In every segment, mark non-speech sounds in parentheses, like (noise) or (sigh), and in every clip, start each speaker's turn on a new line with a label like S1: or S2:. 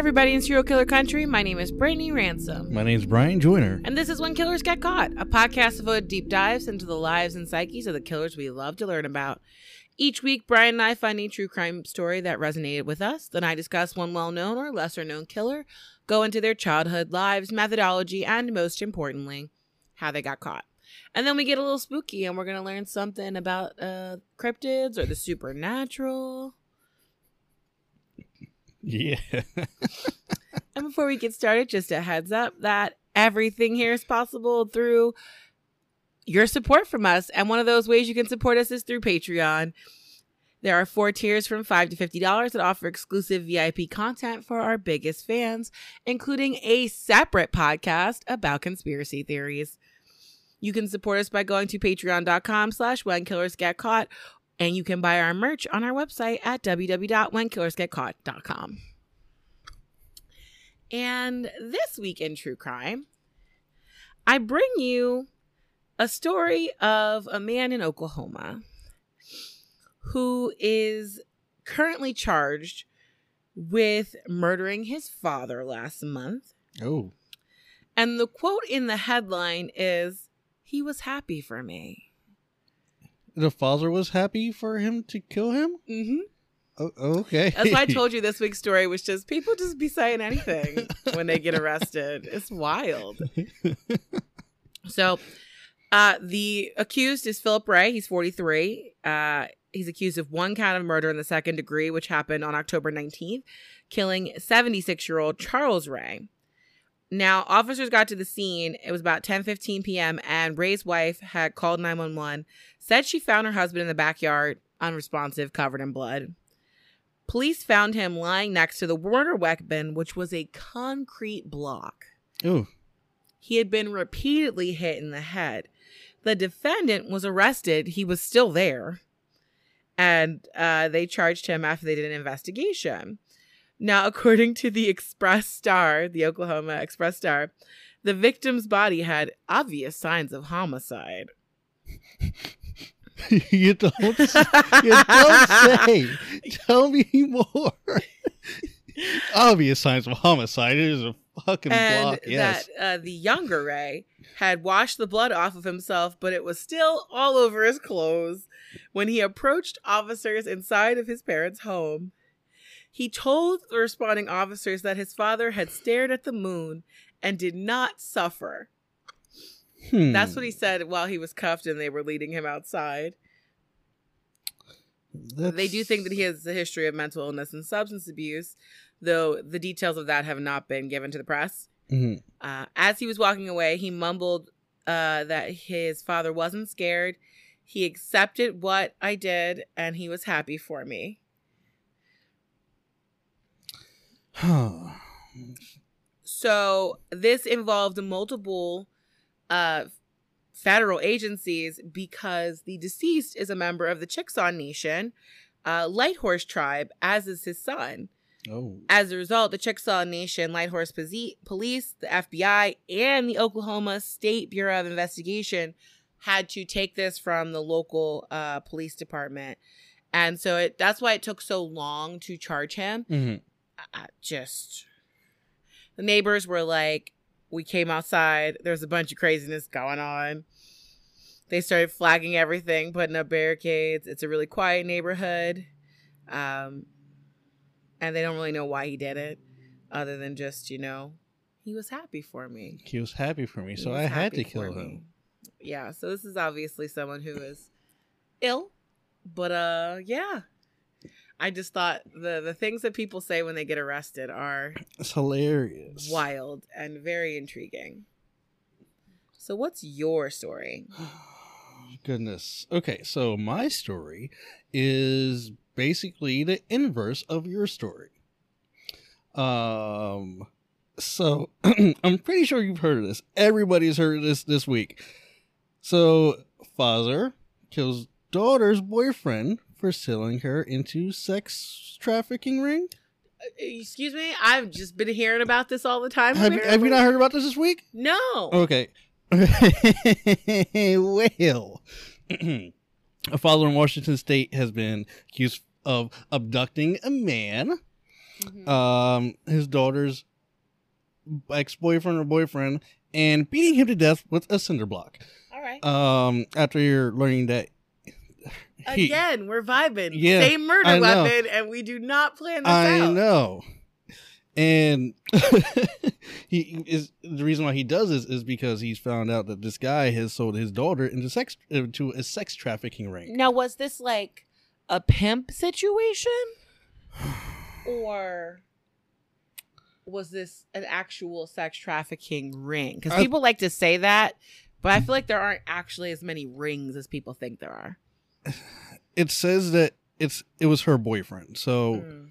S1: Everybody in serial killer country. My name is Brittany Ransom.
S2: My name is Brian Joyner.
S1: And this is When Killers Get Caught, a podcast devoted deep dives into the lives and psyches of the killers we love to learn about. Each week, Brian and I find a true crime story that resonated with us. Then I discuss one well known or lesser known killer, go into their childhood lives, methodology, and most importantly, how they got caught. And then we get a little spooky and we're going to learn something about uh, cryptids or the supernatural.
S2: Yeah.
S1: And before we get started, just a heads up that everything here is possible through your support from us. And one of those ways you can support us is through Patreon. There are four tiers from 5 to $50 that offer exclusive VIP content for our biggest fans, including a separate podcast about conspiracy theories. You can support us by going to patreon.com slash when killers get caught, and you can buy our merch on our website at www.whenkillersgetcaught.com. And this week in True Crime, I bring you a story of a man in Oklahoma who is currently charged with murdering his father last month.
S2: Oh.
S1: And the quote in the headline is, He was happy for me.
S2: The father was happy for him to kill him?
S1: Mm-hmm.
S2: Oh, okay.
S1: That's why I (laughs) told you this week's story was just people just be saying anything when they get arrested. It's wild. (laughs) So, uh, the accused is Philip Ray. He's 43. Uh, he's accused of one count of murder in the second degree, which happened on October 19th, killing 76 year old Charles Ray. Now, officers got to the scene. It was about 10 15 p.m., and Ray's wife had called 911, said she found her husband in the backyard, unresponsive, covered in blood. Police found him lying next to the murder weapon, which was a concrete block.
S2: Oh.
S1: He had been repeatedly hit in the head. The defendant was arrested. He was still there. And uh, they charged him after they did an investigation. Now, according to the Express Star, the Oklahoma Express Star, the victim's body had obvious signs of homicide. (laughs)
S2: you don't you don't say. (laughs) Tell me more. (laughs) Obvious signs of homicide. It is a fucking
S1: and
S2: block. Yes.
S1: that uh, the younger Ray had washed the blood off of himself, but it was still all over his clothes when he approached officers inside of his parents' home. He told the responding officers that his father had stared at the moon and did not suffer.
S2: Hmm.
S1: That's what he said while he was cuffed and they were leading him outside.
S2: That's-
S1: They do think that he has a history of mental illness and substance abuse, though the details of that have not been given to the press.
S2: Mhm.
S1: Uh, as he was walking away, he mumbled uh, that his father wasn't scared. He accepted what I did and he was happy for me. So this involved multiple uh, federal agencies because the deceased is a member of the Chickasaw Nation, uh, Light Horse tribe, as is his son.
S2: oh.
S1: As a result, the Chickasaw Nation, Light Horse Police, the FBI, and the Oklahoma State Bureau of Investigation had to take this from the local uh, police department. And so it, that's why it took so long to charge him.
S2: Mhm.
S1: I just, the neighbors were like, we came outside, there's a bunch of craziness going on. They started flagging everything, putting up barricades. It's a really quiet neighborhood. Um, and they don't really know why he did it other than just you know he was happy for me
S2: He was happy for me,
S1: He
S2: so I had to kill him.
S1: me. yeah so this is obviously someone who is ill but uh yeah i just thought the the things that people say when they get arrested are
S2: It's hilarious.
S1: wild and very intriguing so what's your story (sighs)
S2: Goodness. Okay, so my story is basically the inverse of your story. Um so (clears throat) I'm pretty sure you've heard of this. Everybody's heard of this this week. So father kills daughter's boyfriend for selling her into sex trafficking ring.
S1: Uh, excuse me i've just been hearing about this all the time
S2: Have, have you not heard about this this week?
S1: no
S2: Okay. (laughs) well, (clears throat) a father in Washington state has been accused of abducting a man
S1: Mhm.
S2: um, his daughter's ex boyfriend or boyfriend, and beating him to death with a cinder block.
S1: All right.
S2: Um, after you're learning that. He-
S1: Again, we're vibing.
S2: Yeah,
S1: Same murder
S2: I know.
S1: weapon, and we do not plan this
S2: I
S1: out.
S2: I know. And (laughs) he is the reason why he does this is because he's found out that this guy has sold his daughter into sex into a sex trafficking ring.
S1: Now, was this like a pimp situation, (sighs) or was this an actual sex trafficking ring? Because
S2: I-
S1: people like to say that, but I feel like there aren't actually as many rings as people think there are. (sighs)
S2: It says that it's it was her boyfriend, so
S1: Mm.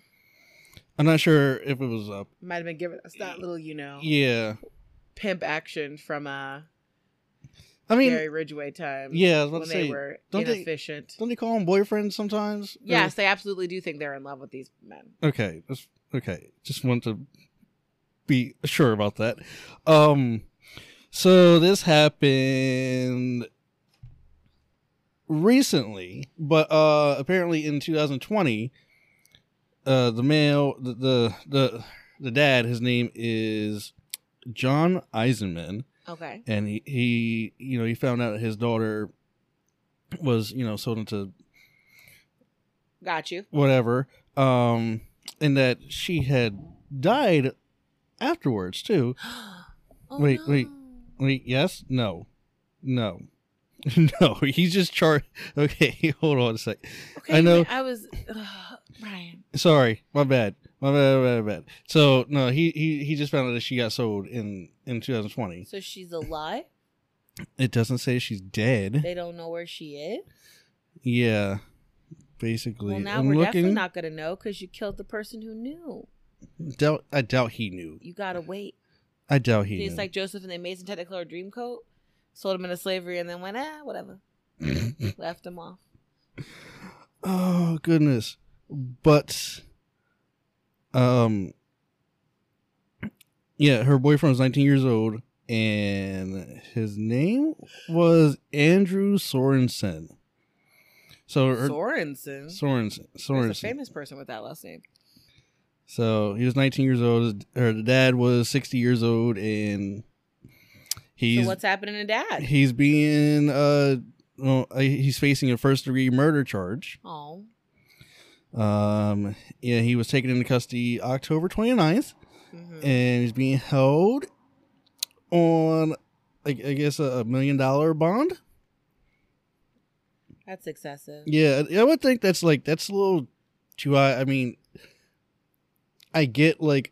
S2: I'm not sure if it was a
S1: Might have been giving us that little, you know,
S2: yeah.
S1: pimp action from uh,
S2: I mean,
S1: Gary Ridgway time.
S2: yeah, I was about
S1: when
S2: to
S1: they
S2: say,
S1: were
S2: don't they-
S1: inefficient.
S2: don't they call them boyfriends sometimes? Or-
S1: yes, they absolutely do think they're in love with these men.
S2: Okay. that's- Okay. Just want to be sure about that. Um so this happened recently, but uh apparently in 2020 uh the male the the the, the dad his name is John Eisenman
S1: Okay.
S2: and he, he you know he found out his daughter was you know sold into
S1: Got you.
S2: whatever um and that she had died afterwards too (gasps)
S1: Oh,
S2: Wait, wait. wait yes no no (laughs) no he's just char okay (laughs) hold on a sec
S1: Okay,
S2: I know-
S1: I was uh, Brian.
S2: sorry my bad my bad my bad, my bad so no he, he he just found out that she got sold in in 2020
S1: So she's alive.
S2: it doesn't say she's dead
S1: They don't know where she is.
S2: yeah basically
S1: Well, now
S2: I'm
S1: we're
S2: looking
S1: definitely not gonna know because you killed the person who knew.
S2: doubt i doubt he knew
S1: You gotta wait.
S2: i doubt he
S1: It's
S2: knew
S1: like Joseph and the Amazing Technicolor Dreamcoat. Sold him into slavery and then went, ah, whatever. (laughs) Left him off.
S2: oh goodness but um yeah her boyfriend was 19 years old and his name was andrew sorensen so her,
S1: Sorensen.
S2: sorensen
S1: There's a
S2: sorensen
S1: famous person with that last name.
S2: so he was 19 years old her dad was 60 years old and he's
S1: so what's happening to dad?
S2: he's being uh well, uh, he's facing a first degree murder charge
S1: Oh,
S2: Um, yeah, he was taken into custody October 29th,
S1: mhm.
S2: and he's being held on, I, I guess, a, a million dollar bond.
S1: that's excessive.
S2: Yeah, I would think that's like that's a little too high. I mean, I get like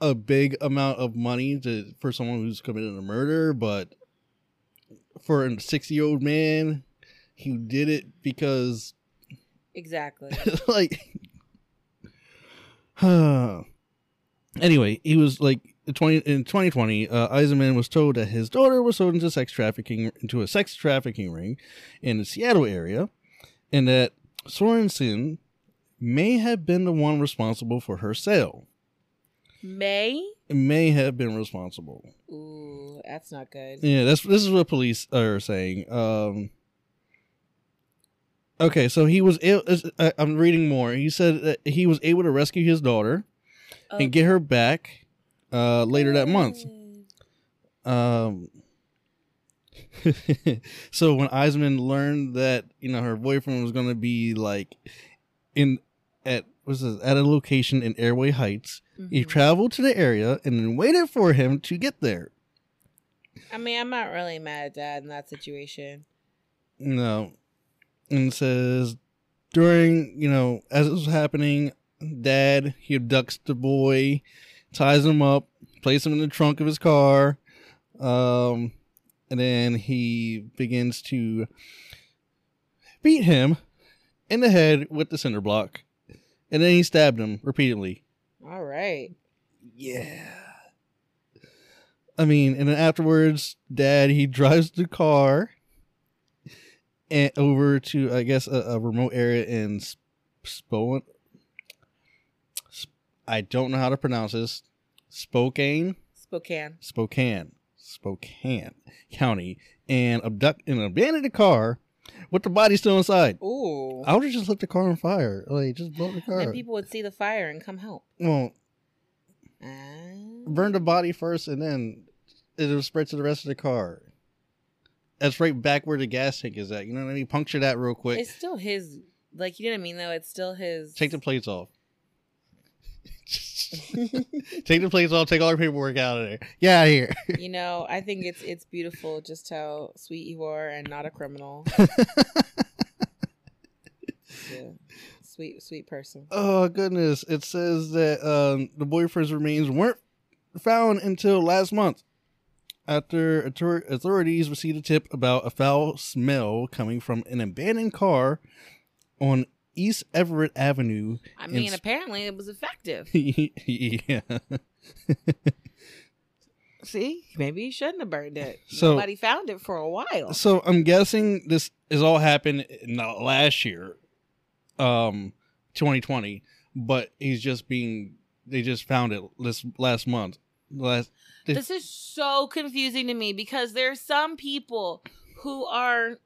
S2: a big amount of money to for someone who's committed a murder, but for a 60 year old man who did it because
S1: Exactly. (laughs)
S2: like (sighs) anyway he was like 20 in 2020 uh, eisenman was told that his daughter was sold into sex trafficking into a sex trafficking ring in the seattle area and that sorensen may have been the one responsible for her sale
S1: May.
S2: may have been responsible
S1: Ooh, that's not good.
S2: yeah that's this is what police are saying um okay so he was ill, uh, i'm reading more he said that he was able to rescue his daughter and get her back uh, later that month. Um, (laughs) so when Eisman learned that you know her boyfriend was going to be like in at was this, at a location in Airway Heights, he
S1: Mhm.
S2: traveled to the area and then waited for him to get there.
S1: I mean, I'm not really mad at dad in that situation.
S2: No, and says during you know as it was happening, Dad he abducts the boy, ties him up, places him in the trunk of his car, um, and then he begins to beat him in the head with the cinder block, and then he stabbed him repeatedly.
S1: All right.
S2: Yeah. I mean, and then afterwards, Dad he drives the car and over to I guess a, a remote area in Sp- Sp- I don't know how to pronounce this. Spokane,
S1: Spokane.
S2: Spokane, Spokane County, and abduct and abandoned the car with the body still inside.
S1: Ooh.
S2: I would have just lit the car on fire. Like just blow the car. And
S1: people would see the fire and come help.
S2: well,
S1: Ah.
S2: burn the body first, and then it'll spread to the rest of the car. That's right back where the gas tank is at. You know what I mean? Puncture that real quick.
S1: It's still his. Like you know what I mean, though. It's still his.
S2: Take the plates off. (laughs) take the plates off. Take all your paperwork out of there. Get out of here. (laughs)
S1: you know, I think it's it's beautiful just how sweet you are and not a criminal. (laughs) Yeah. Sweet, sweet person.
S2: oh goodness! It says that um, the boyfriend's remains weren't found until last month, after authorities received a tip about a foul smell coming from an abandoned car on East Everett Avenue.
S1: I mean,
S2: It's-
S1: apparently it was effective. (laughs)
S2: yeah. (laughs)
S1: See, maybe he shouldn't have burned it.
S2: So-
S1: Nobody found it for a while.
S2: So I'm guessing this is all happened not last year, um, 2020, but he's just being. They just found it this last month. Last.
S1: This is so confusing to me because there's some people who are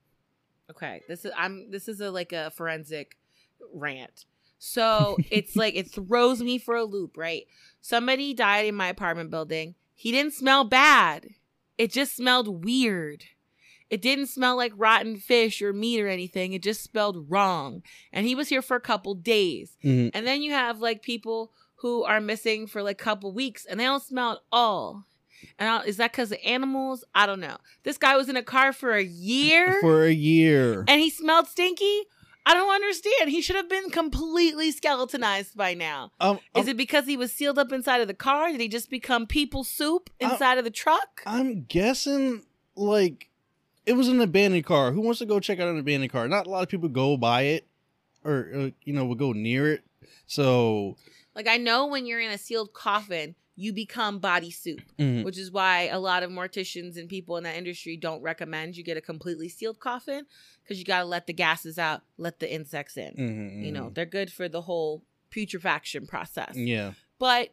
S1: okay. This is I'm this is a like a forensic rant. So it's like it throws me for a loop, right? Somebody died in my apartment building. He didn't smell bad. It just smelled weird. It didn't smell like rotten fish or meat or anything. It just smelled wrong. And he was here for a couple days.
S2: Mhm.
S1: And then you have like people who are missing for like a couple weeks and they don't smell at all. And I'll, is that because of animals? I don't know. This guy was in a car for a year
S2: For a year.
S1: and he smelled stinky. I don't understand. He should have been completely skeletonized by now.
S2: Um,
S1: Is
S2: I'm,
S1: it because he was sealed up inside of the car? Did he just become people soup inside of the truck?
S2: I'm guessing like it was an abandoned car. Who wants to go check out an abandoned car? Not a lot of people go by it, or uh, you know, will go near it. So
S1: Like I know when you're in a sealed coffin, you become body soup.
S2: mhm.
S1: which is why a lot of morticians and people in that industry don't recommend you get a completely sealed coffin because you got to let the gases out, let the insects in.
S2: Mhm,
S1: You know,
S2: mhm.
S1: they're good for the whole putrefaction process.
S2: yeah.
S1: But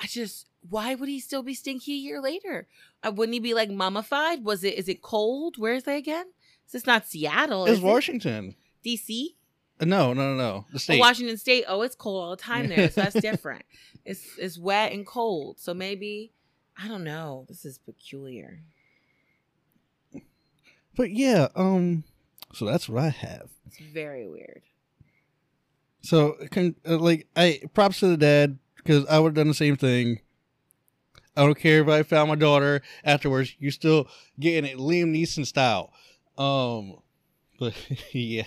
S1: I just, why would he still be stinky a year later? Uh, wouldn't he be like mummified? Was it? Is it cold? Where is they again? Is this not Seattle?
S2: It's
S1: is it?
S2: Washington.
S1: D.C.
S2: No, no, no, no. The state.
S1: Washington State. Oh, it's cold all the time there, so that's (laughs) different. It's it's wet and cold, so maybe I don't know. This is peculiar.
S2: But yeah, um, so that's what I have.
S1: It's very weird.
S2: So, can, uh, like, I props to the dad because I would have done the same thing. I don't care if I found my daughter afterwards. You're still getting it Liam Neeson style. Um, (laughs) but (laughs) yeah,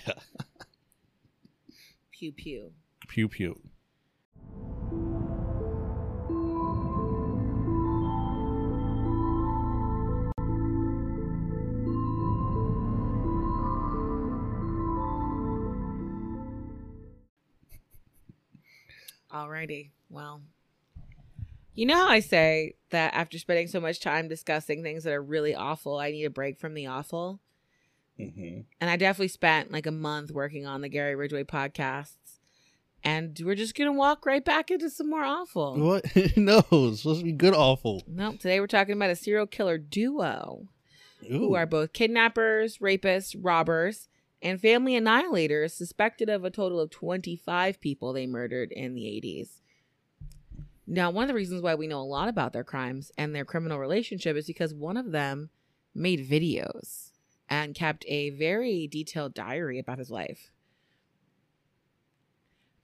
S1: Pew pew.
S2: pew pew.
S1: Alrighty. Well, you know how I say that after spending so much time discussing things that are really awful, I need a break from the awful.
S2: Mm-hmm.
S1: And I definitely spent like a month working on the Gary Ridgway podcasts. And we're just gonna walk right back into some more awful.
S2: What? (laughs) no, it's supposed to be good. Awful.
S1: Nope. Today we're talking about a serial killer duo
S2: Ooh.
S1: who are both kidnappers, rapists, robbers, and family annihilators suspected of a total of 25 people they murdered in the 80s. Now, one of the reasons why we know a lot about their crimes and their criminal relationship is because one of them made videos and kept a very detailed diary about his life.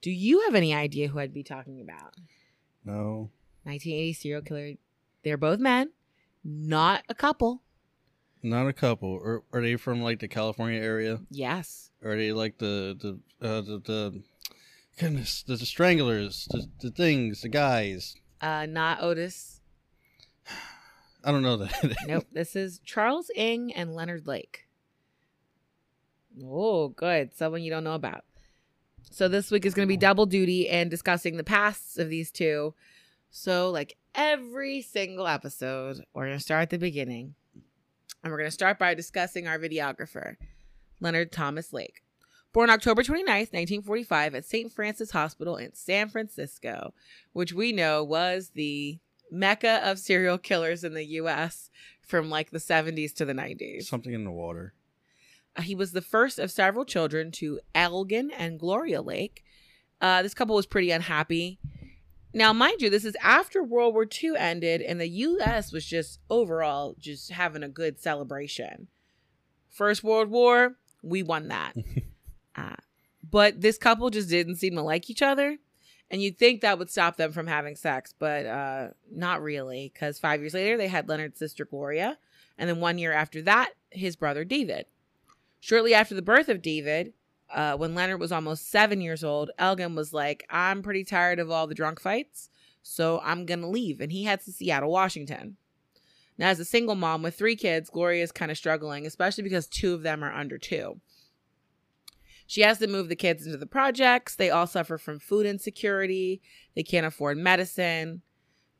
S1: Do you have any idea who I'd be talking about?
S2: no.
S1: 1980 serial killer. They're both men, not a couple.
S2: Not a couple. Or are they from like the California area?
S1: Yes.
S2: Or are they like the the uh, the, the goodness the, the stranglers, the, the things, the guys?
S1: Uh, not Otis. (sighs)
S2: I don't know that. (laughs)
S1: Nope. this is Charles Ng and Leonard Lake. Oh, good. Someone you don't know about. So this week is going to be oh. double duty and discussing the pasts of these two. So, like every single episode, we're going to start at the beginning. And we're going to start by discussing our videographer, Leonard Thomas Lake. Born October 29th, 1945, at St. Francis Hospital in San Francisco, which we know was the mecca of serial killers in the US from like the 70s to the 90s.
S2: Something in the water.
S1: Uh, He was the first of several children to Elgin and Gloria Lake. Uh, this couple was pretty unhappy. Now, mind you, this is after World War II ended, and the U.S. was just overall just having a good celebration. First World War, we won that. (laughs) uh, but this couple just didn't seem to like each other. And you'd think that would stop them from having sex, but uh, not really, because five years later, they had Leonard's sister Gloria. And then one year after that, his brother David. Shortly after the birth of David, uh, when Leonard was almost seven years old, Elgin was like, I'm pretty tired of all the drunk fights, so I'm going to leave. And he heads to Seattle, Washington. Now, as a single mom with three kids, Gloria is kind of struggling, especially because two of them are under two. She has to move the kids into the projects. They all suffer from food insecurity. They can't afford medicine.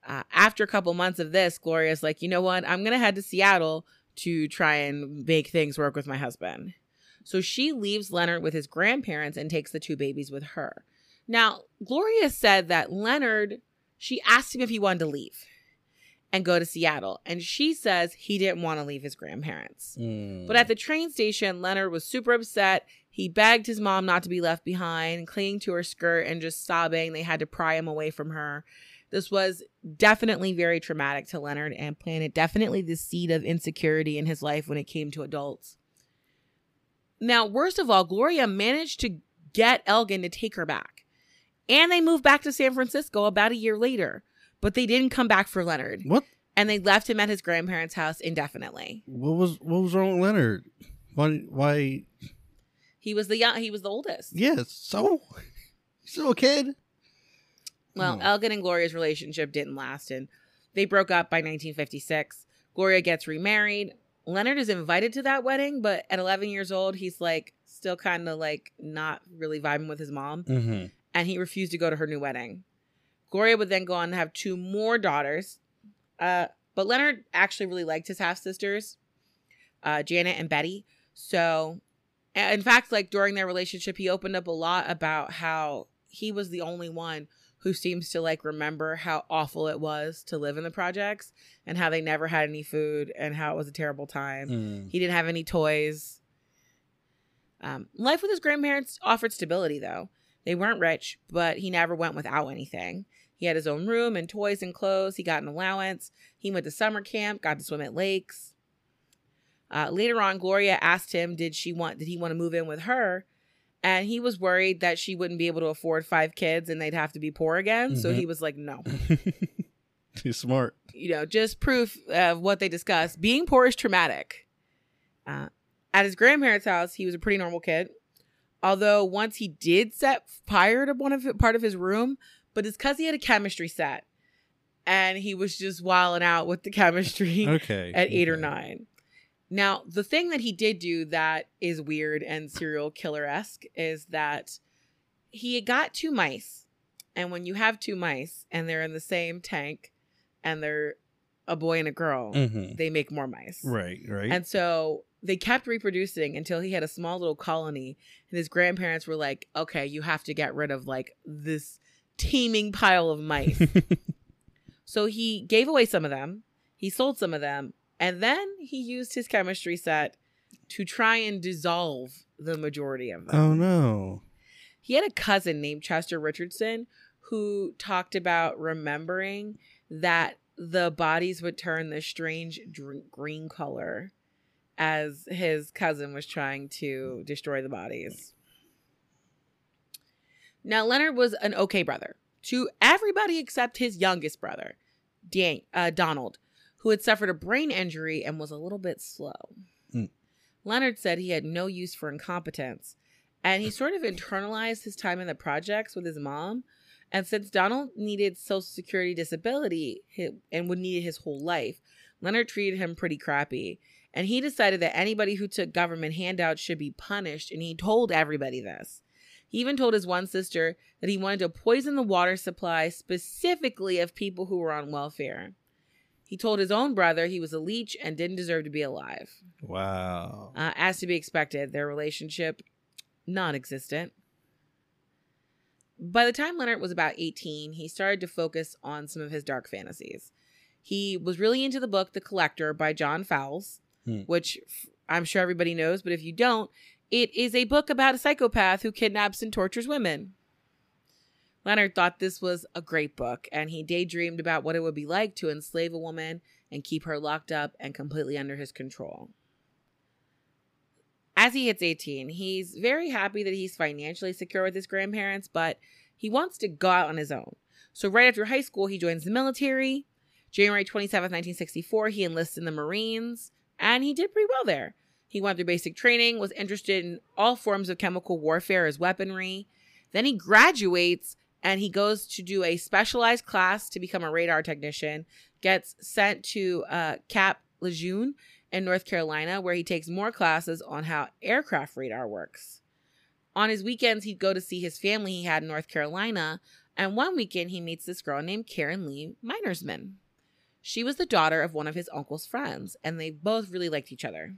S1: Uh, after a couple months of this, Gloria's like, you know what? I'm going to head to Seattle to try and make things work with my husband. So she leaves Leonard with his grandparents and takes the two babies with her. Now, Gloria said that Leonard, she asked him if he wanted to leave and go to Seattle. And she says he didn't want to leave his grandparents.
S2: Mm.
S1: But at the train station, Leonard was super upset. He begged his mom not to be left behind, clinging to her skirt and just sobbing. They had to pry him away from her. This was definitely very traumatic to Leonard and planted definitely the seed of insecurity in his life when it came to adults. Now, worst of all, Gloria managed to get Elgin to take her back. And they moved back to San Francisco about a year later. But they didn't come back for Leonard.
S2: what?
S1: And they left him at his grandparents' house indefinitely.
S2: What was what was wrong with Leonard? Why? Why?
S1: He was the young he was the oldest.
S2: Yes. So he's still a kid.
S1: Well,
S2: Oh.
S1: Elgin and Gloria's relationship didn't last, and they broke up by 1956. Gloria gets remarried. Leonard is invited to that wedding, but at 11 years old, he's like still kind of like not really vibing with his mom,
S2: Mm-hmm.
S1: and he refused to go to her new wedding. Gloria would then go on to have two more daughters, uh, but Leonard actually really liked his half sisters, uh, Janet and Betty. So, in fact, like during their relationship, he opened up a lot about how he was the only one who seems to like remember how awful it was to live in the projects and how they never had any food and how it was a terrible time.
S2: Mm.
S1: He didn't have any toys. Um, life with his grandparents offered stability, though. They weren't rich, but he never went without anything. He had his own room and toys and clothes. He got an allowance. He went to summer camp, got to swim at lakes. Uh, later on, Gloria asked him, "Did she want? Did he want to move in with her?" And he was worried that she wouldn't be able to afford five kids and they'd have to be poor again. So
S2: Mhm.
S1: he was like, "No." (laughs)
S2: He's smart.
S1: you know, just proof of what they discussed. Being poor is traumatic. Uh, at his grandparents' house, he was a pretty normal kid. Although once he did set fire to one of part of his room, but it's because he had a chemistry set, and he was just wilding out with the (laughs) chemistry
S2: Okay.
S1: at eight or nine. Now, the thing that he did do that is weird and serial killer esque is that he got two mice. And when you have two mice and they're in the same tank and they're a boy and a girl,
S2: Mhm.
S1: they make more mice.
S2: Right. Right.
S1: And so they kept reproducing until he had a small little colony. And his grandparents were like, okay, you have to get rid of like this teeming pile of mice. (laughs) So he gave away some of them, he sold some of them, and then he used his chemistry set to try and dissolve the majority of them.
S2: oh no.
S1: He had a cousin named Chester Richardson who talked about remembering that the bodies would turn this strange green color as his cousin was trying to destroy the bodies. Now, Leonard was an okay brother to everybody except his youngest brother, Dan- uh, Donald, who had suffered a brain injury and was a little bit slow.
S2: Mm.
S1: Leonard said he had no use for incompetence, and he sort of internalized his time in the projects with his mom. And since Donald needed Social Security disability and would need it his whole life, Leonard treated him pretty crappy. And he decided that anybody who took government handouts should be punished, and he told everybody this. He even told his one sister that he wanted to poison the water supply specifically of people who were on welfare. He told his own brother he was a leech and didn't deserve to be alive.
S2: Wow.
S1: Uh, as to be expected, their relationship non existent. By the time Leonard was about 18, he started to focus on some of his dark fantasies. He was really into the book The Collector by John Fowles,
S2: Hmm.
S1: which I'm sure everybody knows, but if you don't, it is a book about a psychopath who kidnaps and tortures women. Leonard thought this was a great book, and he daydreamed about what it would be like to enslave a woman and keep her locked up and completely under his control. As he hits 18, he's very happy that he's financially secure with his grandparents, but he wants to go out on his own. So, right after high school, he joins the military. January 27, 1964, he enlists in the Marines, and he did pretty well there. He went through basic training, was interested in all forms of chemical warfare as weaponry. Then he graduates and he goes to do a specialized class to become a radar technician, gets sent to uh, Camp Lejeune in North Carolina, where he takes more classes on how aircraft radar works. On his weekends, he'd go to see his family he had in North Carolina, and one weekend he meets this girl named Karen Lee Minersman. She was the daughter of one of his uncle's friends, and they both really liked each other.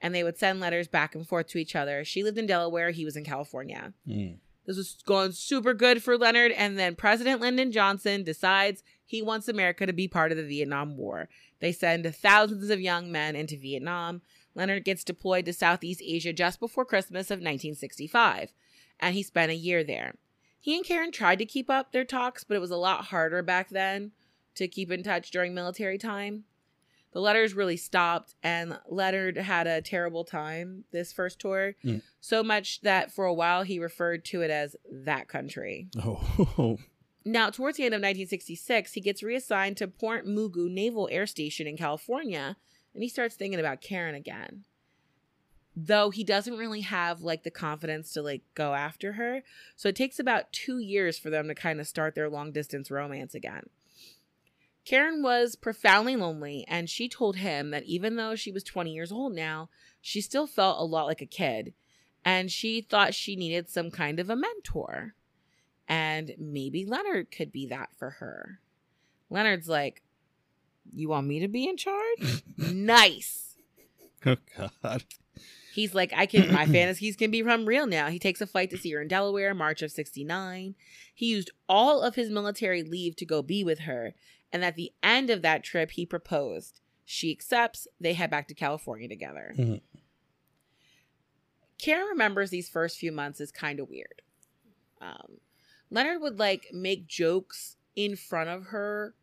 S1: And they would send letters back and forth to each other. She lived in Delaware, he was in California.
S2: Mm.
S1: This was going super good for Leonard, and then President Lyndon Johnson decides he wants America to be part of the Vietnam War. They send thousands of young men into Vietnam. Leonard gets deployed to Southeast Asia just before Christmas of 1965, and he spent a year there. He and Karen tried to keep up their talks, but it was a lot harder back then to keep in touch during military time. The letters really stopped, and Leonard had a terrible time this first tour.
S2: Mm.
S1: So much that for a while he referred to it as that country.
S2: Oh. (laughs)
S1: Now, towards the end of 1966, he gets reassigned to Point Mugu Naval Air Station in California, and he starts thinking about Karen again. Though he doesn't really have like the confidence to like go after her. So it takes about two years for them to kind of start their long distance romance again. Karen was profoundly lonely, and she told him that even though she was 20 years old now, she still felt a lot like a kid, and she thought she needed some kind of a mentor. And maybe Leonard could be that for her. Leonard's like, You want me to be in charge? (laughs) nice.
S2: Oh, God.
S1: He's like, I can, my (clears throat) fantasies can become real now. He takes a flight to see her in Delaware, March of 69. He used all of his military leave to go be with her. And at the end of that trip, he proposed. She accepts. They head back to California together.
S2: Mhm.
S1: Karen remembers these first few months as kind of weird. Um, Leonard would like make jokes in front of her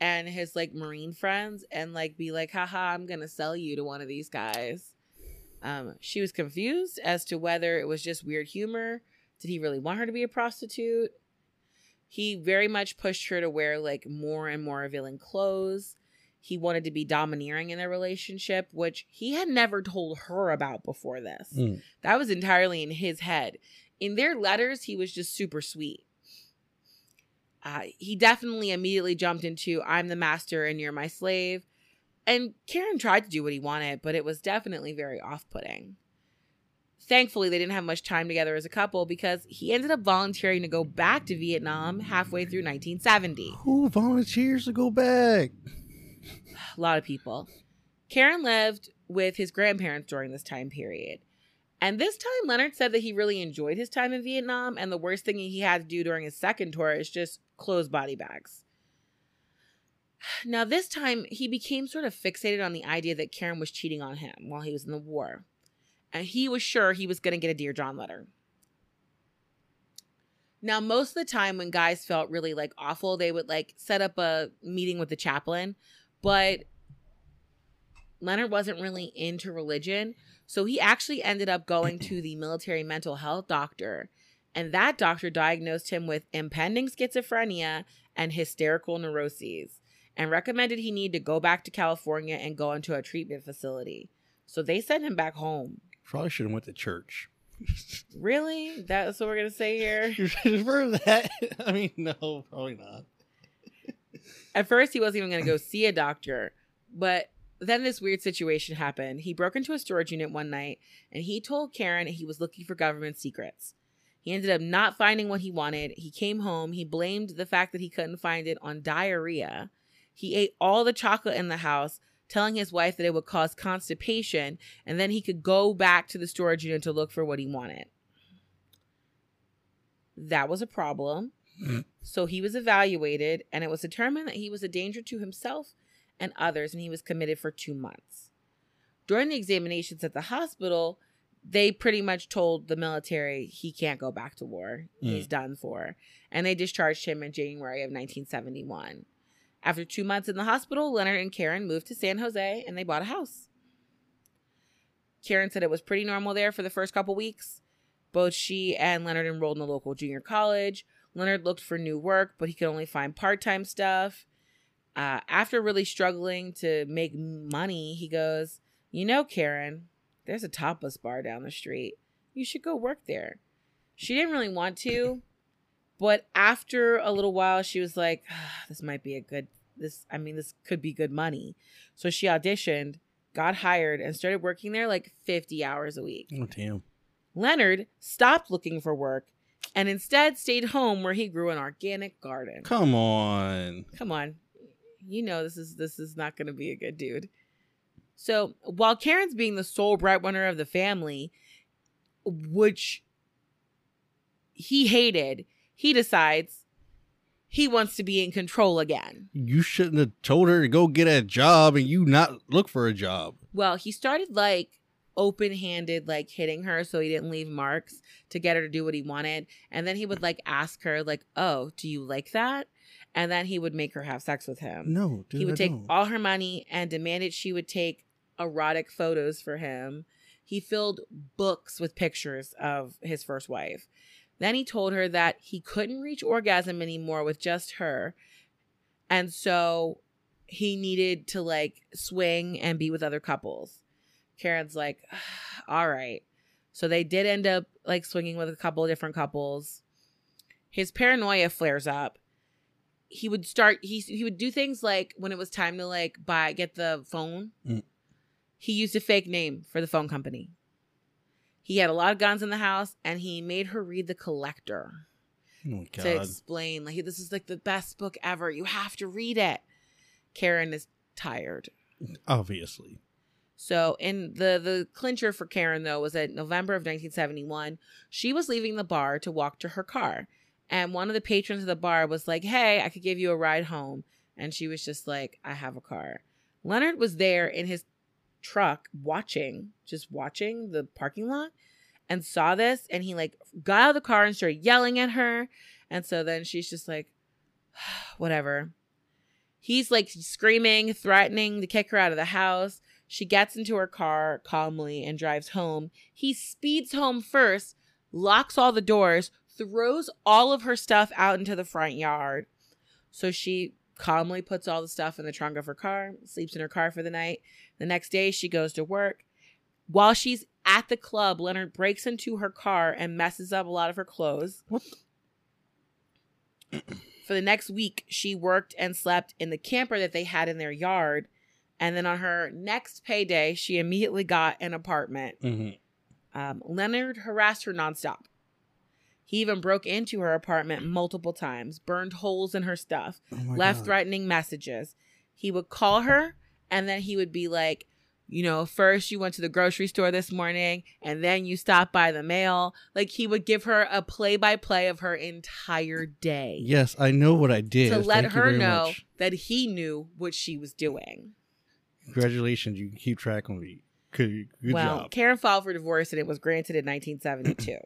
S1: and his like Marine friends and like be like, haha, I'm gonna sell you to one of these guys. Um, she was confused as to whether it was just weird humor. Did he really want her to be a prostitute? He very much pushed her to wear like more and more revealing clothes. He wanted to be domineering in their relationship, which he had never told her about before this.
S2: Mm.
S1: That was entirely in his head. In their letters, he was just super sweet. Uh, he definitely immediately jumped into I'm the master and you're my slave. And Karen tried to do what he wanted, but it was definitely very off putting. Thankfully, they didn't have much time together as a couple because he ended up volunteering to go back to Vietnam halfway through 1970
S2: Who volunteers to go back?
S1: a lot of people. Karen lived with his grandparents during this time period. And this time, Leonard said that he really enjoyed his time in Vietnam, and the worst thing he had to do during his second tour is just close body bags. Now, this time, he became sort of fixated on the idea that Karen was cheating on him while he was in the war. And he was sure he was going to get a Dear John letter. Now, most of the time when guys felt really like awful, they would like set up a meeting with the chaplain but Leonard wasn't really into religion. So he actually ended up going to the military mental health doctor. And that doctor diagnosed him with impending schizophrenia and hysterical neuroses and recommended he need to go back to California and go into a treatment facility. So they sent him back home.
S2: Probably should have went to church. (laughs)
S1: Really? That's what we're going to say here? (laughs)
S2: For that? (laughs) I mean, no, probably not.
S1: At first, he wasn't even going to go see a doctor, but then this weird situation happened. He broke into a storage unit one night and he told Karen he was looking for government secrets. He ended up not finding what he wanted. He came home. He blamed the fact that he couldn't find it on diarrhea. He ate all the chocolate in the house, telling his wife that it would cause constipation, and then he could go back to the storage unit to look for what he wanted. That was a problem. Mm. So he was evaluated, and it was determined that he was a danger to himself and others, and he was committed for two months. During the examinations at the hospital, they pretty much told the military he can't go back to war. He's mm. done for. And they discharged him in January of 1971. After two months in the hospital, Leonard and Karen moved to San Jose and they bought a house. Karen said it was pretty normal there for the first couple weeks. Both she and Leonard enrolled in the local junior college. Leonard looked for new work, but he could only find part time stuff. Uh, after really struggling to make money, he goes, You know, Karen, there's a topless bar down the street. You should go work there. She didn't really want to, but after a little while, she was like, ah, This might be a good, this, I mean, this could be good money. So she auditioned, got hired, and started working there like 50 hours a week.
S2: Oh damn.
S1: Leonard stopped looking for work and instead stayed home where he grew an organic garden.
S2: Come on.
S1: Come on. You know this is this is not going to be a good dude. So, while Karen's being the sole breadwinner of the family, which he hated, he decides he wants to be in control again.
S2: You shouldn't have told her to go get a job and you not look for a job.
S1: Well, he started like open handed, like hitting her so he didn't leave marks to get her to do what he wanted. And then he would like ask her, like, oh, do you like that? And then he would make her have sex with him.
S2: No, dude.
S1: he would
S2: I
S1: take
S2: don't.
S1: all her money and demanded she would take erotic photos for him. He filled books with pictures of his first wife. Then he told her that he couldn't reach orgasm anymore with just her. And so he needed to like swing and be with other couples. Karen's like, all right. So they did end up like swinging with a couple of different couples. His paranoia flares up. He would start he he would do things like when it was time to like buy get the phone.
S2: Mm.
S1: He used a fake name for the phone company. He had a lot of guns in the house and he made her read The Collector
S2: Oh
S1: to explain like this is like the best book ever. You have to read it. Karen is tired.
S2: Obviously.
S1: So in the the clincher for Karen though was that November of 1971, she was leaving the bar to walk to her car. And one of the patrons of the bar was like, "Hey, I could give you a ride home." And she was just like, "I have a car." Leonard was there in his truck watching, just watching the parking lot and saw this and he like got out of the car and started yelling at her. And so then she's just like, (sighs) whatever. He's like screaming, threatening to kick her out of the house. She gets into her car calmly and drives home. He speeds home first, locks all the doors, throws all of her stuff out into the front yard. So she calmly puts all the stuff in the trunk of her car, sleeps in her car for the night. The next day, she goes to work. While she's at the club, Leonard breaks into her car and messes up a lot of her clothes.
S2: What?
S1: For the next week, she worked and slept in the camper that they had in their yard. And then on her next payday, she immediately got an apartment.
S2: hmm
S1: Um, Leonard harassed her nonstop. He even broke into her apartment multiple times, burned holes in her stuff,
S2: Oh
S1: left
S2: God.
S1: threatening messages. He would call her and then he would be like, you know, first you went to the grocery store this morning and then you stopped by the mail. Like he would give her a play by play of her entire day
S2: Yes, I know what I did.
S1: to let
S2: Thank
S1: her know
S2: much.
S1: that he knew what she was doing.
S2: Congratulations, you can keep track of me. Good, good
S1: well,
S2: job.
S1: Karen filed for divorce and it was granted in 1972.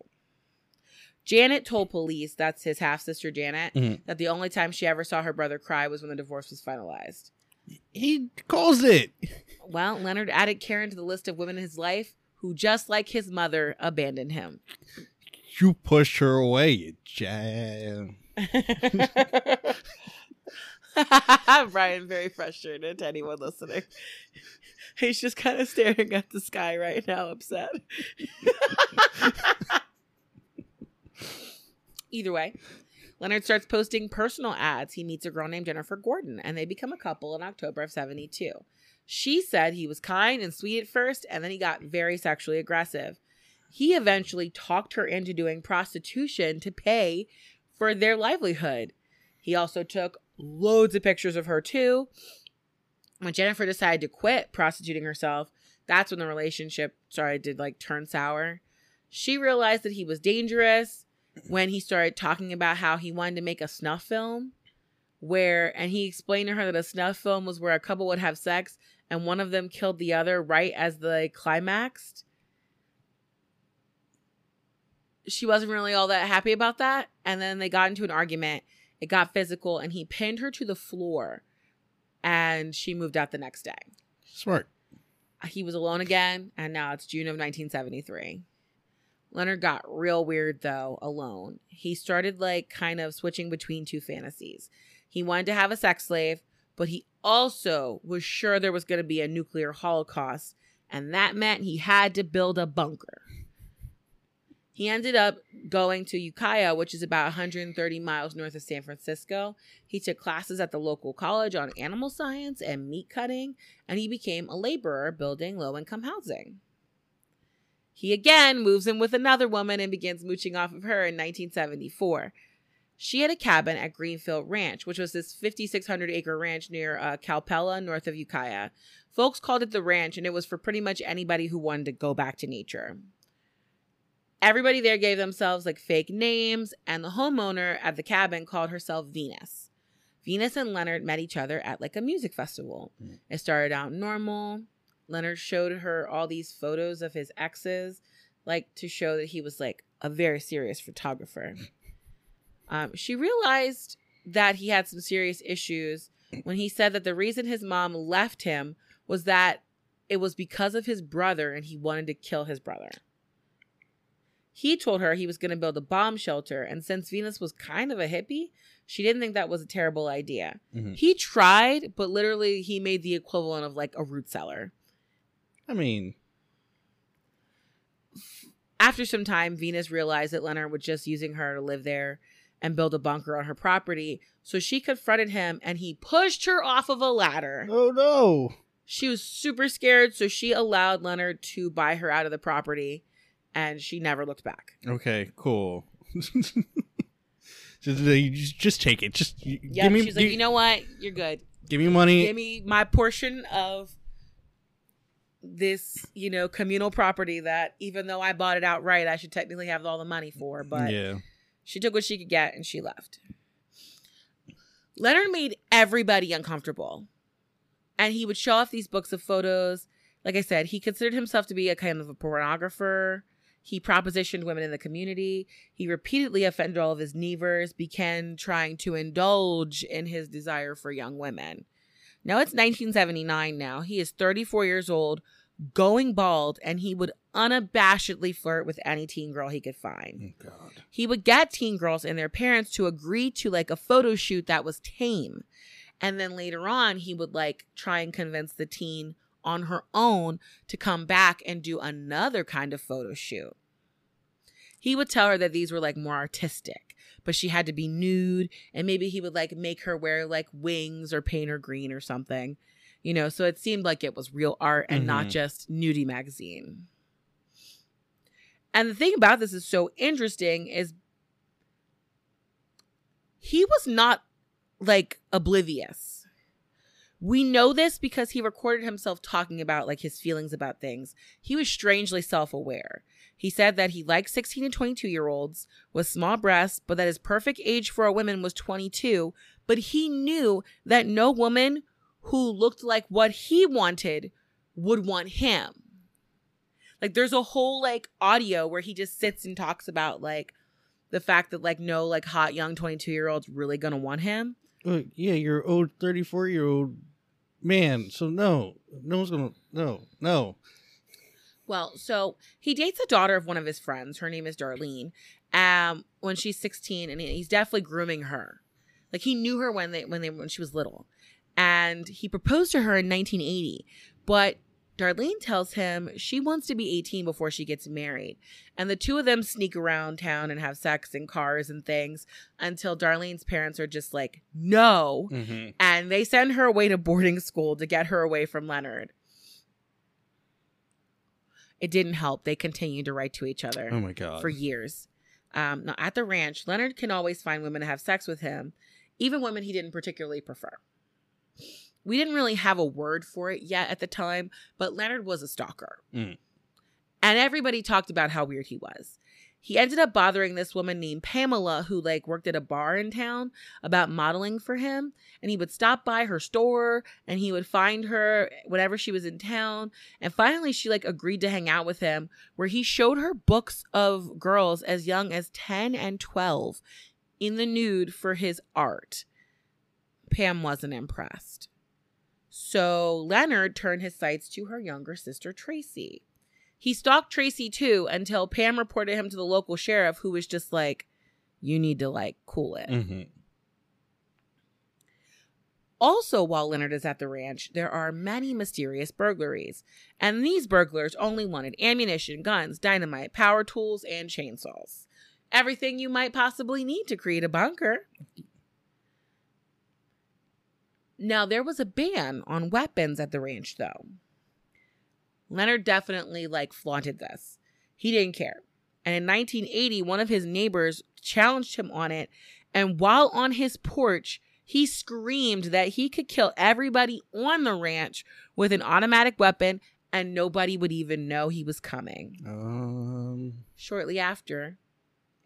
S1: Janet told police, that's his half sister Janet,
S2: Mhm.
S1: that the only time she ever saw her brother cry was when the divorce was finalized.
S2: He calls it.
S1: Well, Leonard added Karen to the list of women in his life who, just like his mother, abandoned him.
S2: You pushed her away, you jam. (laughs)
S1: Brian, very frustrated to anyone listening. He's just kind of staring at the sky right now, upset. (laughs) Either way, Leonard starts posting personal ads. He meets a girl named Jennifer Gordon, and they become a couple in October of 72. She said he was kind and sweet at first, and then he got very sexually aggressive. He eventually talked her into doing prostitution to pay for their livelihood. He also took loads of pictures of her too. When Jennifer decided to quit prostituting herself, that's when the relationship started to like turn sour. She realized that he was dangerous when he started talking about how he wanted to make a snuff film where and he explained to her that a snuff film was where a couple would have sex and one of them killed the other right as they climaxed. She wasn't really all that happy about that. And then they got into an argument. It got physical and he pinned her to the floor and she moved out the next day.
S2: Smart.
S1: He was alone again, and now it's June of 1973. Leonard got real weird though, alone. He started like kind of switching between two fantasies. He wanted to have a sex slave, but he also was sure there was going to be a nuclear holocaust, and that meant he had to build a bunker. He ended up going to Ukiah, which is about 130 miles north of San Francisco. He took classes at the local college on animal science and meat cutting, and he became a laborer building low income housing. He again moves in with another woman and begins mooching off of her in 1974. She had a cabin at Greenfield Ranch, which was this 5,600 acre ranch near uh, Calpella, north of Ukiah. Folks called it the ranch, and it was for pretty much anybody who wanted to go back to nature. Everybody there gave themselves like fake names, and the homeowner at the cabin called herself Venus. Venus and Leonard met each other at like a music festival.
S2: Mm.
S1: It started out normal. Leonard showed her all these photos of his exes, like to show that he was like a very serious photographer. Um, she realized that he had some serious issues when he said that the reason his mom left him was that it was because of his brother and he wanted to kill his brother. He told her he was going to build a bomb shelter, and since Venus was kind of a hippie, she didn't think that was a terrible idea.
S2: Mhm.
S1: He tried, but literally he made the equivalent of like a root cellar.
S2: I mean,
S1: After some time, Venus realized that Leonard was just using her to live there and build a bunker on her property. So she confronted him and he pushed her off of a ladder.
S2: oh no.
S1: She was super scared, so she allowed Leonard to buy her out of the property and she never looked back.
S2: Okay, cool. (laughs) just, take it. Just y-
S1: Yeah,
S2: give me
S1: she's like,
S2: give,
S1: you know what? You're good.
S2: give me money.
S1: Give me my portion of this, you know, communal property that even though I bought it outright, I should technically have all the money for. But
S2: yeah.
S1: She took what she could get and she left. Leonard made everybody uncomfortable. And he would show off these books of photos. Like I said, he considered himself to be a kind of a pornographer. He propositioned women in the community. He repeatedly offended all of his neighbors, began trying to indulge in his desire for young women. Now it's 1979 now. He is 34 years old, going bald, and he would unabashedly flirt with any teen girl he could find
S2: Oh God.
S1: he would get teen girls and their parents to agree to like a photo shoot that was tame. And then later on, he would like try and convince the teen on her own to come back and do another kind of photo shoot. He would tell her that these were like more artistic, but she had to be nude and maybe he would like make her wear like wings or paint her green or something. You know, so it seemed like it was real art and not
S2: Mhm.
S1: just nudie magazine. And the thing about this is so interesting is he was not like oblivious. We know this because he recorded himself talking about like his feelings about things. He was strangely self-aware. He said that he liked 16 and 22 year olds with small breasts, but that his perfect age for a woman was 22. But he knew that no woman who looked like what he wanted would want him. Like there's a whole like audio where he just sits and talks about like the fact that like no like hot young 22 year olds really gonna want him.
S2: Uh, yeah, you're old 34 year old man. So no, no one's gonna. No, no.
S1: Well, so he dates a daughter of one of his friends. Her name is Darlene. Um, when she's 16, and he's definitely grooming her. Like he knew her when they when they when she was little, and he proposed to her in 1980. But Darlene tells him she wants to be 18 before she gets married, and the two of them sneak around town and have sex in cars and things until Darlene's parents are just like, no,
S2: Mm-hmm.
S1: and they send her away to boarding school to get her away from Leonard. It didn't help. They continued to write to each other
S2: Oh my God.
S1: for years. Um, now, at the ranch, Leonard can always find women to have sex with him, even women he didn't particularly prefer. We didn't really have a word for it yet at the time, but Leonard was a stalker.
S2: Mm.
S1: And everybody talked about how weird he was. He ended up bothering this woman named Pamela who like worked at a bar in town about modeling for him and he would stop by her store and he would find her whenever she was in town and finally she like agreed to hang out with him where he showed her books of girls as young as 10 and 12 in the nude for his art. Pam wasn't impressed. So Leonard turned his sights to her younger sister Tracy. He stalked Tracy too until Pam reported him to the local sheriff, who was just like, you need to like cool it.
S2: Mm-hmm.
S1: Also, while Leonard is at the ranch, there are many mysterious burglaries. And these burglars only wanted ammunition, guns, dynamite, power tools, and chainsaws. Everything you might possibly need to create a bunker. Now, there was a ban on weapons at the ranch, though. Leonard definitely like flaunted this. He didn't care. And in 1980, one of his neighbors challenged him on it. And while on his porch, he screamed that he could kill everybody on the ranch with an automatic weapon and nobody would even know he was coming.
S2: Um,
S1: Shortly after,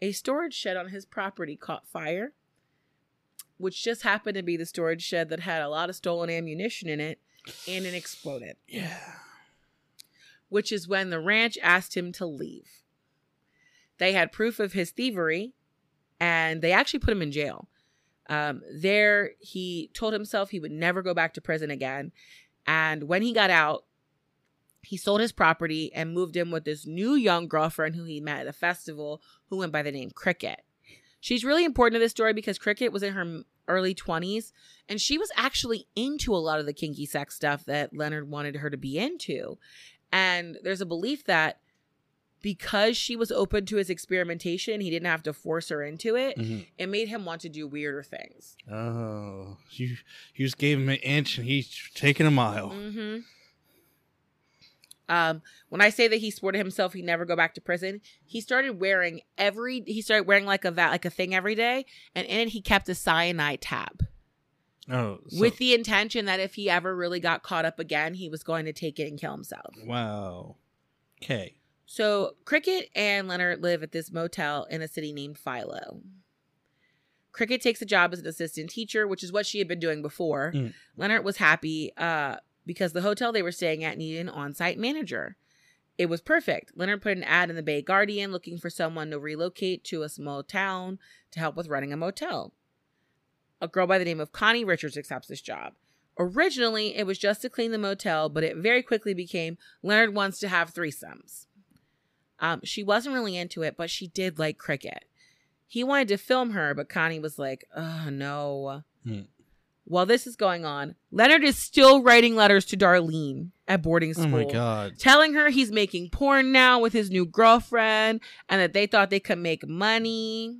S1: a storage shed on his property caught fire, which just happened to be the storage shed that had a lot of stolen ammunition in it, and it exploded
S2: yeah.
S1: Which is when the ranch asked him to leave. They had proof of his thievery and they actually put him in jail. Um, there, he told himself he would never go back to prison again. And when he got out, he sold his property and moved in with this new young girlfriend who he met at a festival who went by the name Cricket. She's really important to this story because Cricket was in her early 20s and she was actually into a lot of the kinky sex stuff that Leonard wanted her to be into. And there's a belief that because she was open to his experimentation, he didn't have to force her into it.
S2: Mhm.
S1: It made him want to do weirder things.
S2: Oh, you you just gave him an inch and he's taking a mile.
S1: hmm Um, when I say that he swore to himself he'd never go back to prison, he started wearing every he started wearing like a va- like a thing every day, and in it he kept a cyanide tab
S2: Oh, so-
S1: with the intention that if he ever really got caught up again, he was going to take it and kill himself.
S2: wow. Okay.
S1: So Cricket and Leonard live at this motel in a city named Philo. Cricket takes a job as an assistant teacher, which is what she had been doing before.
S2: Mm.
S1: Leonard was happy uh, because the hotel they were staying at needed an on site manager. It was perfect. Leonard put an ad in the Bay Guardian looking for someone to relocate to a small town to help with running a motel. A girl by the name of Connie Richards accepts this job. Originally, it was just to clean the motel, but it very quickly became Leonard wants to have threesomes. Um, she wasn't really into it, but she did like cricket. He wanted to film her, but Connie was like, oh, no.
S2: Hmm.
S1: While this is going on, Leonard is still writing letters to Darlene at boarding
S2: Oh
S1: school.
S2: my god.
S1: Telling her he's making porn now with his new girlfriend and that they thought they could make money.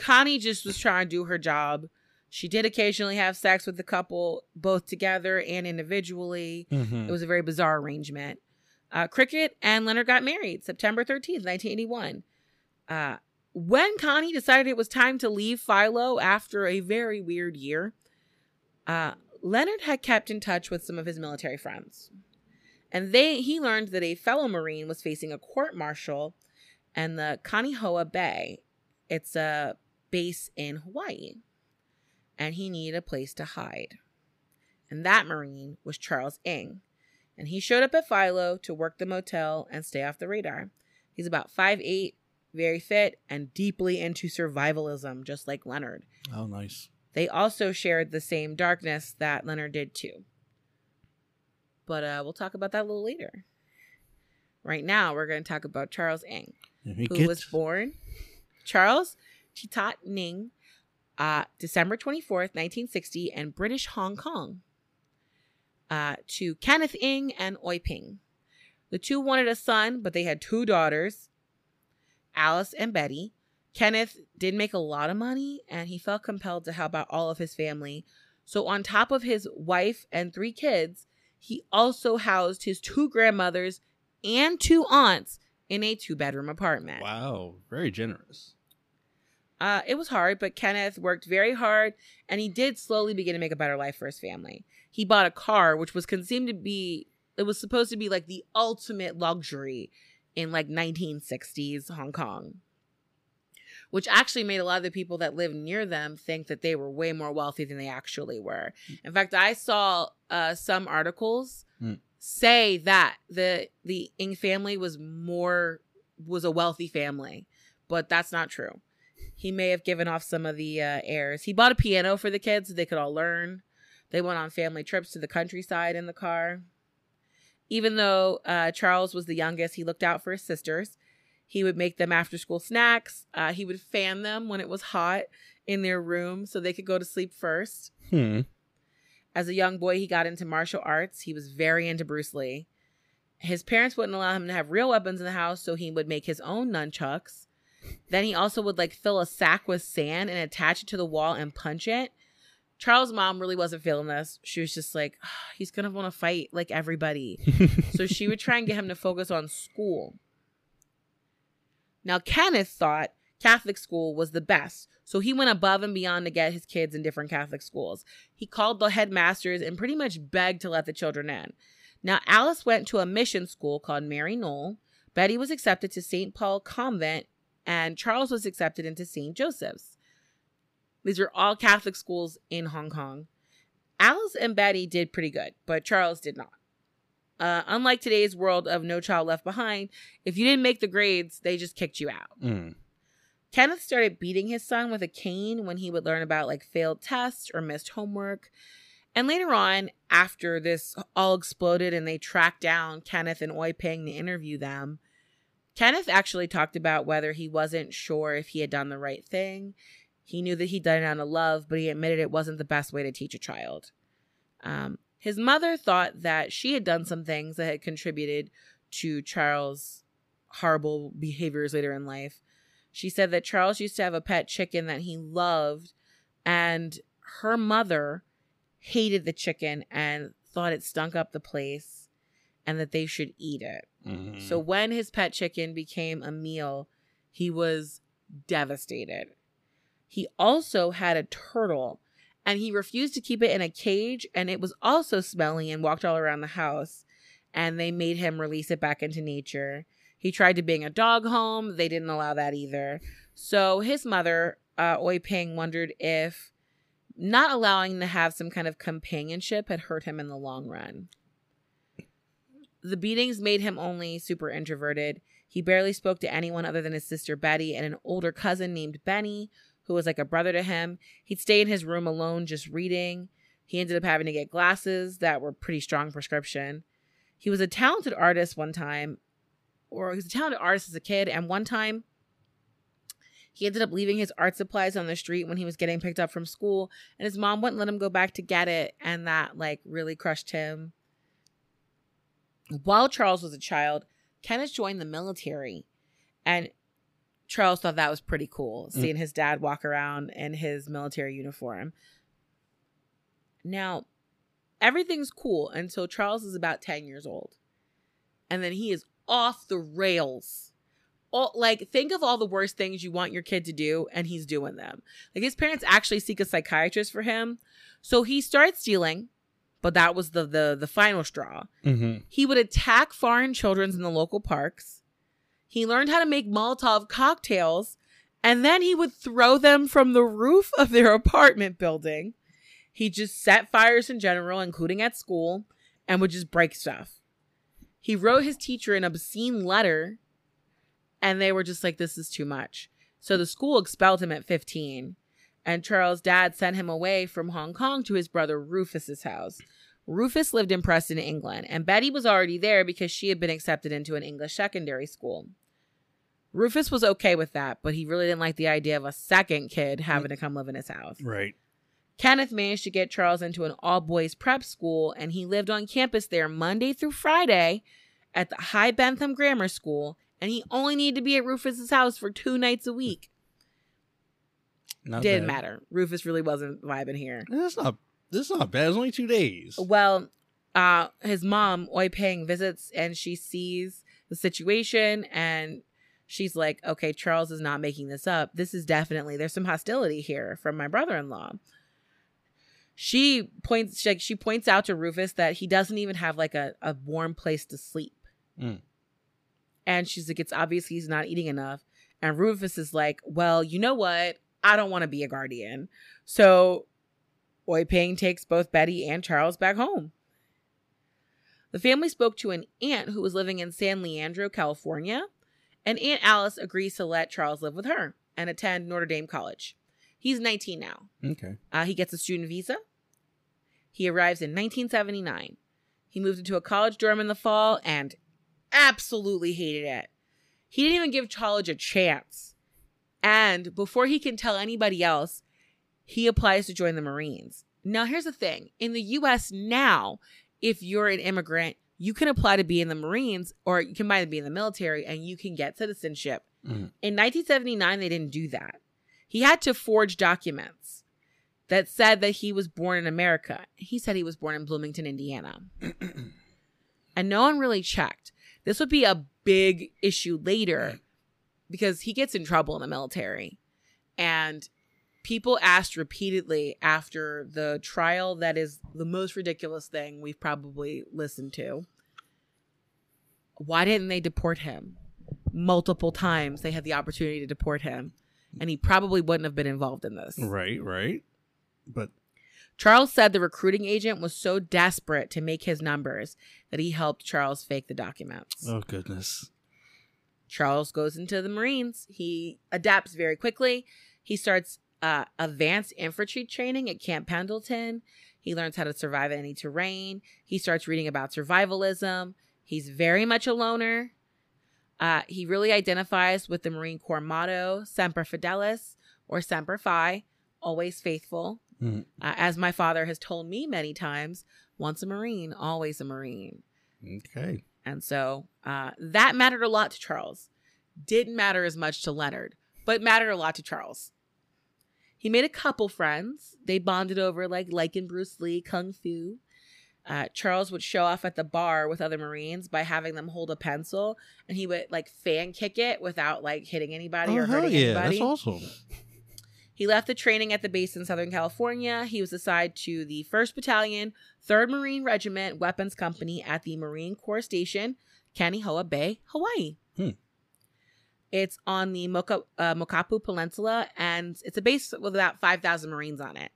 S1: Connie just was trying to do her job. She did occasionally have sex with the couple, both together and individually.
S2: Mhm.
S1: It was a very bizarre arrangement. Uh, Cricket and Leonard got married September 13th, 1981. Uh, when Connie decided it was time to leave Philo after a very weird year, uh, Leonard had kept in touch with some of his military friends. And they he learned that a fellow Marine was facing a court martial in the Kaneohe Bay. It's a base in Hawaii. And he needed a place to hide. And that Marine was Charles Ng and he showed up at Philo to work the motel and stay off the radar. He's about 5'8, very fit, and deeply into survivalism, just like Leonard.
S2: Oh, nice.
S1: They also shared the same darkness that Leonard did too. But uh, we'll talk about that a little later. Right now, we're going to talk about Charles
S2: Ng,
S1: who
S2: gets-
S1: was born Charles Chitat Ng, uh, December 24th, 1960, in British Hong Kong uh, to Kenneth Ng and Oi Ping. The two wanted a son, but they had two daughters, Alice and Betty. Kenneth did make a lot of money and he felt compelled to help out all of his family. So, on top of his wife and three kids, he also housed his two grandmothers and two aunts in a two bedroom apartment.
S2: Wow, very generous.
S1: Uh, it was hard, but Kenneth worked very hard and he did slowly begin to make a better life for his family. He bought a car, which was conceived to be, it was supposed to be like the ultimate luxury in like 1960s Hong Kong. Which actually made a lot of the people that lived near them think that they were way more wealthy than they actually were. In fact, I saw uh, some articles
S2: Hmm.
S1: say that the the Ng family was more was a wealthy family, but that's not true. He may have given off some of the uh, airs. He bought a piano for the kids so they could all learn. They went on family trips to the countryside in the car. Even though uh, Charles was the youngest, he looked out for his sisters. He would make them after school snacks. Uh, he would fan them when it was hot in their room so they could go to sleep first.
S2: Hmm.
S1: As a young boy, he got into martial arts. He was very into Bruce Lee. His parents wouldn't allow him to have real weapons in the house, so he would make his own nunchucks. Then he also would like fill a sack with sand and attach it to the wall and punch it. Charles' mom really wasn't feeling this. She was just like, "Ah, he's gonna want to fight like everybody. (laughs) so she would try and get him to focus on school. Now, Kenneth thought Catholic school was the best, so he went above and beyond to get his kids in different Catholic schools. He called the headmasters and pretty much begged to let the children in. Now, Alice went to a mission school called Maryknoll. Betty was accepted to St. Paul Convent, and Charles was accepted into St. Joseph's. These were all Catholic schools in Hong Kong. Alice and Betty did pretty good, but Charles did not. Uh, unlike today's world of No Child Left Behind, if you didn't make the grades, they just kicked you out.
S2: Hmm.
S1: Kenneth started beating his son with a cane when he would learn about like failed tests or missed homework. And later on, after this all exploded and they tracked down Kenneth and Oi Ping to interview them, Kenneth actually talked about whether he wasn't sure if he had done the right thing. He knew that he'd done it out of love, but he admitted it wasn't the best way to teach a child. Um, his mother thought that she had done some things that had contributed to Charles' horrible behaviors later in life. She said that Charles used to have a pet chicken that he loved, and her mother hated the chicken and thought it stunk up the place and that they should eat it.
S2: Mhm.
S1: So when his pet chicken became a meal, he was devastated. He also had a turtle and he refused to keep it in a cage and it was also smelly and walked all around the house and they made him release it back into nature. He tried to bring a dog home, they didn't allow that either. So his mother, uh, Oi Ping, wondered if not allowing to have some kind of companionship had hurt him in the long run. The beatings made him only super introverted. He barely spoke to anyone other than his sister Betty and an older cousin named Benny, who was like a brother to him. He'd stay in his room alone just reading. He ended up having to get glasses that were pretty strong prescription. He was a talented artist one time, or he was a talented artist as a kid, and one time he ended up leaving his art supplies on the street when he was getting picked up from school, and his mom wouldn't let him go back to get it, and that like really crushed him. While Charles was a child, Kenneth joined the military, and Charles thought that was pretty cool, mm. seeing his dad walk around in his military uniform. Now, everything's cool until Charles is about 10 years old. And then he is off the rails. All, like, think of all the worst things you want your kid to do, and he's doing them. Like, his parents actually seek a psychiatrist for him. So he starts stealing, but that was the, the, the final straw.
S2: Mhm.
S1: He would attack foreign children in the local parks. He learned how to make Molotov cocktails, and then he would throw them from the roof of their apartment building. He just set fires in general, including at school, and would just break stuff. He wrote his teacher an obscene letter, and they were just like, this is too much. So the school expelled him at 15, and Charles' dad sent him away from Hong Kong to his brother Rufus's house. Rufus lived in Preston, England, and Betty was already there because she had been accepted into an English secondary school. Rufus was okay with that, but he really didn't like the idea of a second kid having to come live in his house.
S2: Right.
S1: Kenneth managed to get Charles into an all boys prep school, and he lived on campus there Monday through Friday at the High Bentham Grammar School, and he only needed to be at Rufus's house for two nights a week.
S2: Not
S1: Didn't
S2: bad.
S1: matter. Rufus really wasn't vibing here.
S2: That's not. That's not bad. It's only two days.
S1: Well, uh, his mom, Oi Ping, visits and she sees the situation and she's like, okay, Charles is not making this up. This is definitely, there's some hostility here from my brother in law. She points, she, she points out to Rufus that he doesn't even have like a, a warm place to sleep.
S2: Mm.
S1: And she's like, it's obvious he's not eating enough. And Rufus is like, well, you know what? I don't want to be a guardian. So Oi Ping takes both Betty and Charles back home. The family spoke to an aunt who was living in San Leandro, California, and Aunt Alice agrees to let Charles live with her and attend Notre Dame College. He's 19 now.
S2: Okay.
S1: Uh, he gets a student visa. He arrives in 1979. He moved into a college dorm in the fall and absolutely hated it. He didn't even give college a chance. And before he can tell anybody else, he applies to join the Marines. Now, here's the thing in the US now, if you're an immigrant, you can apply to be in the Marines or you can either be in the military and you can get citizenship.
S2: Mhm.
S1: In 1979, they didn't do that. He had to forge documents that said that he was born in America. He said he was born in Bloomington, Indiana. (clears throat) and no one really checked. This would be a big issue later because he gets in trouble in the military. And people asked repeatedly after the trial that is the most ridiculous thing we've probably listened to. Why didn't they deport him? Multiple times they had the opportunity to deport him, and he probably wouldn't have been involved in this.
S2: Right, right. But
S1: Charles said the recruiting agent was so desperate to make his numbers that he helped Charles fake the documents.
S2: oh goodness.
S1: Charles goes into the Marines. He adapts very quickly. He starts uh, advanced infantry training at Camp Pendleton. He learns how to survive any terrain. He starts reading about survivalism. He's very much a loner. Uh, he really identifies with the Marine Corps motto, Semper Fidelis, or Semper Fi, always faithful.
S2: Mhm.
S1: Uh, as my father has told me many times, once a Marine, always a Marine.
S2: Okay.
S1: And so uh, that mattered a lot to Charles. Didn't matter as much to Leonard, but mattered a lot to Charles. He made a couple friends. They bonded over like like in Bruce Lee, Kung Fu. Uh, Charles would show off at the bar with other Marines by having them hold a pencil, and he would like fan kick it without like hitting anybody
S2: Oh
S1: or hurting
S2: yeah,
S1: anybody.
S2: that's awesome.
S1: He left the training at the base in Southern California. He was assigned to the 1st Battalion, 3rd Marine Regiment Weapons Company at the Marine Corps Station, Kaneohe Bay, Hawaii.
S2: Hmm.
S1: It's on the Moka, uh, Mokapu Peninsula, and it's a base with about 5,000 Marines on it.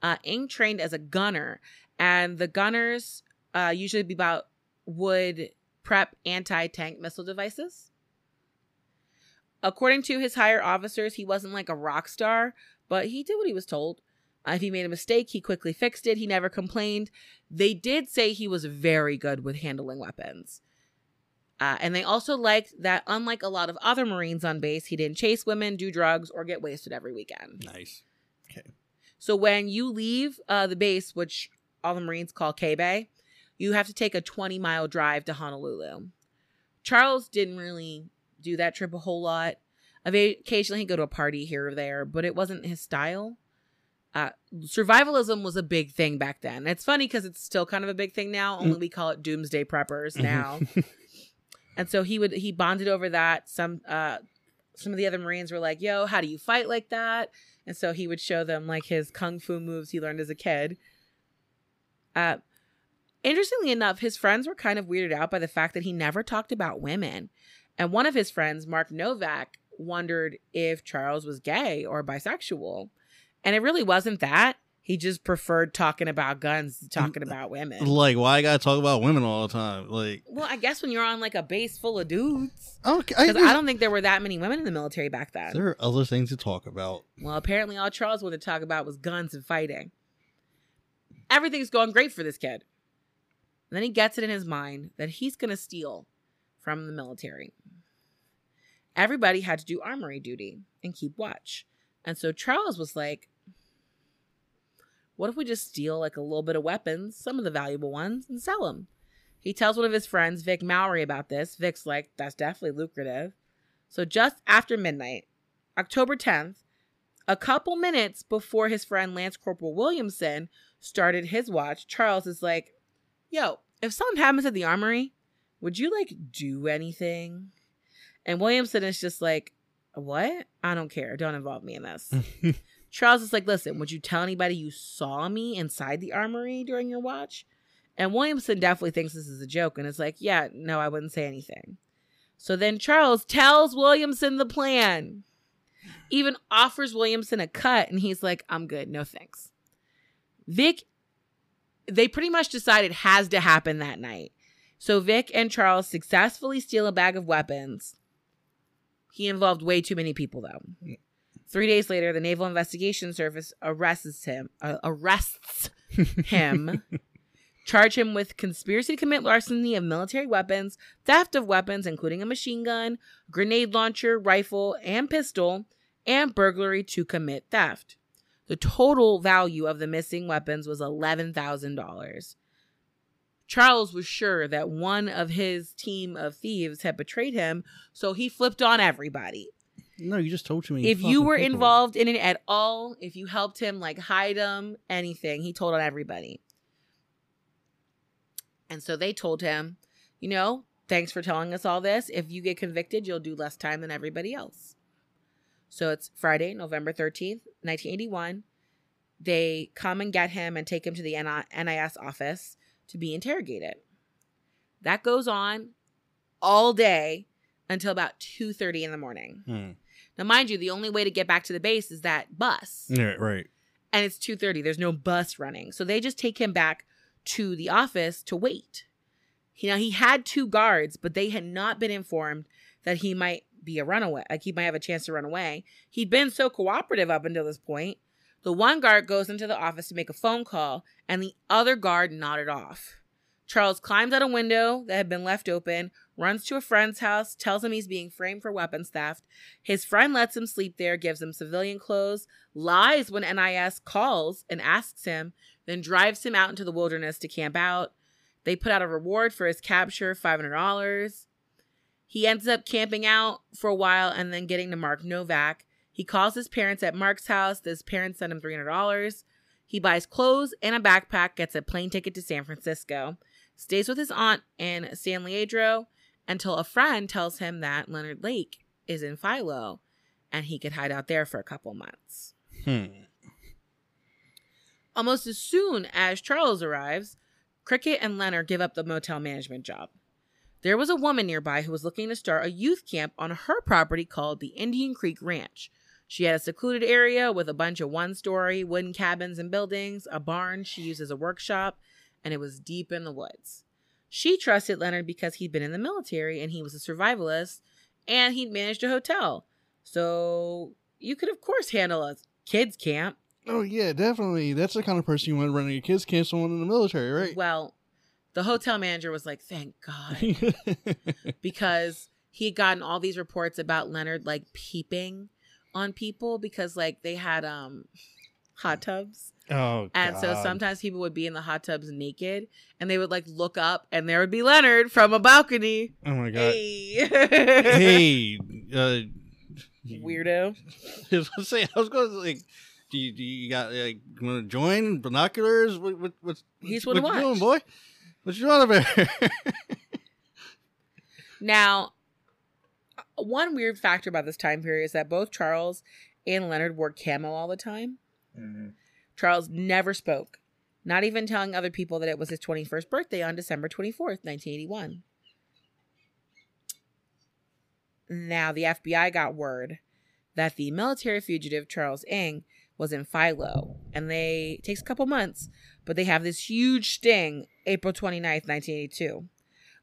S1: Uh, Ng trained as a gunner, and the gunners uh, usually be about would prep anti-tank missile devices. According to his higher officers, he wasn't like a rock star, but he did what he was told. Uh, if he made a mistake, he quickly fixed it. He never complained. They did say he was very good with handling weapons. Uh, and they also liked that, unlike a lot of other Marines on base, he didn't chase women, do drugs, or get wasted every weekend.
S2: Nice. Okay.
S1: So when you leave uh, the base, which all the Marines call K Bay, you have to take a 20 mile drive to Honolulu. Charles didn't really do that trip a whole lot. Occasionally he'd go to a party here or there, but it wasn't his style. Uh, survivalism was a big thing back then. It's funny because it's still kind of a big thing now. Only we call it doomsday preppers now. (laughs) and so he would he bonded over that. Some uh, some of the other Marines were like, "Yo, how do you fight like that?" And so he would show them like his kung fu moves he learned as a kid. Uh, interestingly enough, his friends were kind of weirded out by the fact that he never talked about women. And one of his friends, Mark Novak, wondered if Charles was gay or bisexual. And it really wasn't that. He just preferred talking about guns to talking about women.
S2: Like, why I gotta talk about women all the time? Like,
S1: Well, I guess when you're on like a base full of dudes.
S2: okay, I,
S1: Because I don't think there were that many women in the military back then.
S2: there are other things to talk about.
S1: Well, apparently all Charles wanted to talk about was guns and fighting. Everything's going great for this kid. And then he gets it in his mind that he's to steal from the military. Everybody had to do armory duty and keep watch. And so Charles was like, what if we just steal like a little bit of weapons, some of the valuable ones, and sell them? He tells one of his friends, Vic Mowry, about this. Vic's like, that's definitely lucrative. So just after midnight, October 10th, a couple minutes before his friend Lance Corporal Williamson started his watch, Charles is like, Yo, if something happens at the armory, would you like do anything? And Williamson is just like, What? I don't care. Don't involve me in this. (laughs) Charles is like, Listen, would you tell anybody you saw me inside the armory during your watch? And Williamson definitely thinks this is a joke and is like, Yeah, no, I wouldn't say anything. So then Charles tells Williamson the plan, even offers Williamson a cut, and he's like, I'm good, no thanks. Vic, they pretty much decided has to happen that night. So Vic and Charles successfully steal a bag of weapons. He involved way too many people, though. Three days later, the Naval Investigation Service arrests him. Uh, arrests (laughs) him. charge him with conspiracy to commit larceny of military weapons, theft of weapons, including a machine gun, grenade launcher, rifle, and pistol, and burglary to commit theft. The total value of the missing weapons was $11,000. Charles was sure that one of his team of thieves had betrayed him, so he flipped on everybody.
S2: No, you just told me.
S1: If you were people. involved in it at all, if you helped him like hide them, anything, he told on everybody. And so they told him, you know, thanks for telling us all this. If you get convicted, you'll do less time than everybody else. So it's Friday, November 13th, 1981. They come and get him and take him to the NIS office to be interrogated. That goes on all day until about 2:30 in the morning. Hmm. Now mind you, the only way to get back to the base is that bus.
S2: Yeah, right.
S1: And it's 2:30. There's no bus running. So they just take him back to the office to wait. You know, he had two guards, but they had not been informed that he might be a runaway. Like he might have a chance to run away. He'd been so cooperative up until this point. The one guard goes into the office to make a phone call, and the other guard nodded off. Charles climbs out a window that had been left open, runs to a friend's house, tells him he's being framed for weapons theft. His friend lets him sleep there, gives him civilian clothes, lies when NIS calls and asks him, then drives him out into the wilderness to camp out. They put out a reward for his capture, $500. He ends up camping out for a while and then getting to Mark Novak. He calls his parents at Mark's house. His parents send him $300. He buys clothes and a backpack, gets a plane ticket to San Francisco, stays with his aunt in San Leandro until a friend tells him that Leonard Lake is in Philo and he could hide out there for a couple months. Hmm. Almost as soon as Charles arrives, Cricket and Leonard give up the motel management job. There was a woman nearby who was looking to start a youth camp on her property called the Indian Creek Ranch. She had a secluded area with a bunch of one story wooden cabins and buildings, a barn she used as a workshop, and it was deep in the woods. She trusted Leonard because he'd been in the military and he was a survivalist and he'd managed a hotel. So you could, of course, handle a kids' camp.
S2: Oh yeah, definitely. That's the kind of person you want running a kids camp. Someone in the military, right?
S1: Well, the hotel manager was like, "Thank God," (laughs) because he had gotten all these reports about Leonard like peeping on people because like they had um hot tubs.
S2: Oh,
S1: and God. so sometimes people would be in the hot tubs naked, and they would like look up, and there would be Leonard from a balcony.
S2: Oh my God! Hey, hey (laughs) uh,
S1: weirdo. (laughs)
S2: I was gonna say, I was going to like do you, do you got like want to join binoculars? What what what's
S1: he's
S2: what,
S1: what
S2: you doing, boy? What you doing over there? (laughs)
S1: now, one weird factor about this time period is that both Charles and Leonard wore camo all the time. Mm-hmm. Charles never spoke, not even telling other people that it was his 21st birthday on December 24th, 1981. Now, the FBI got word that the military fugitive Charles Ng was in Philo. And they it takes a couple months, but they have this huge sting April 29th, 1982.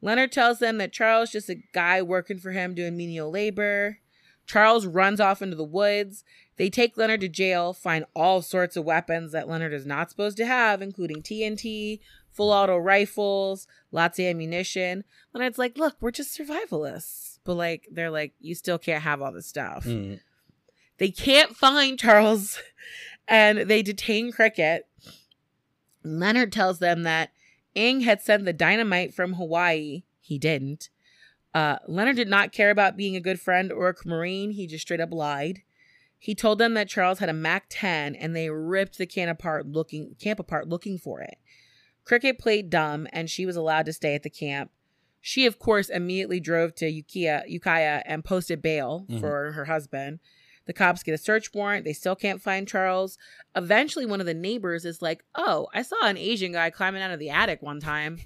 S1: Leonard tells them that Charles just a guy working for him doing menial labor. Charles runs off into the woods. They take Leonard to jail, find all sorts of weapons that Leonard is not supposed to have, including TNT, full auto rifles, lots of ammunition. Leonard's like, look, we're just survivalists. But like, they're like, you still can't have all this stuff. Mm. They can't find Charles (laughs) and they detain Cricket. Leonard tells them that Ng had sent the dynamite from Hawaii. He didn't. Uh, Leonard did not care about being a good friend or a Marine. He just straight up lied. He told them that Charles had a Mac 10 and they ripped the camp apart looking camp apart looking for it. Cricket played dumb and she was allowed to stay at the camp. She of course immediately drove to Ukiah, Ukiah and posted bail mm-hmm. for her husband. The cops get a search warrant. They still can't find Charles. Eventually, one of the neighbors is like, Oh, I saw an Asian guy climbing out of the attic one time.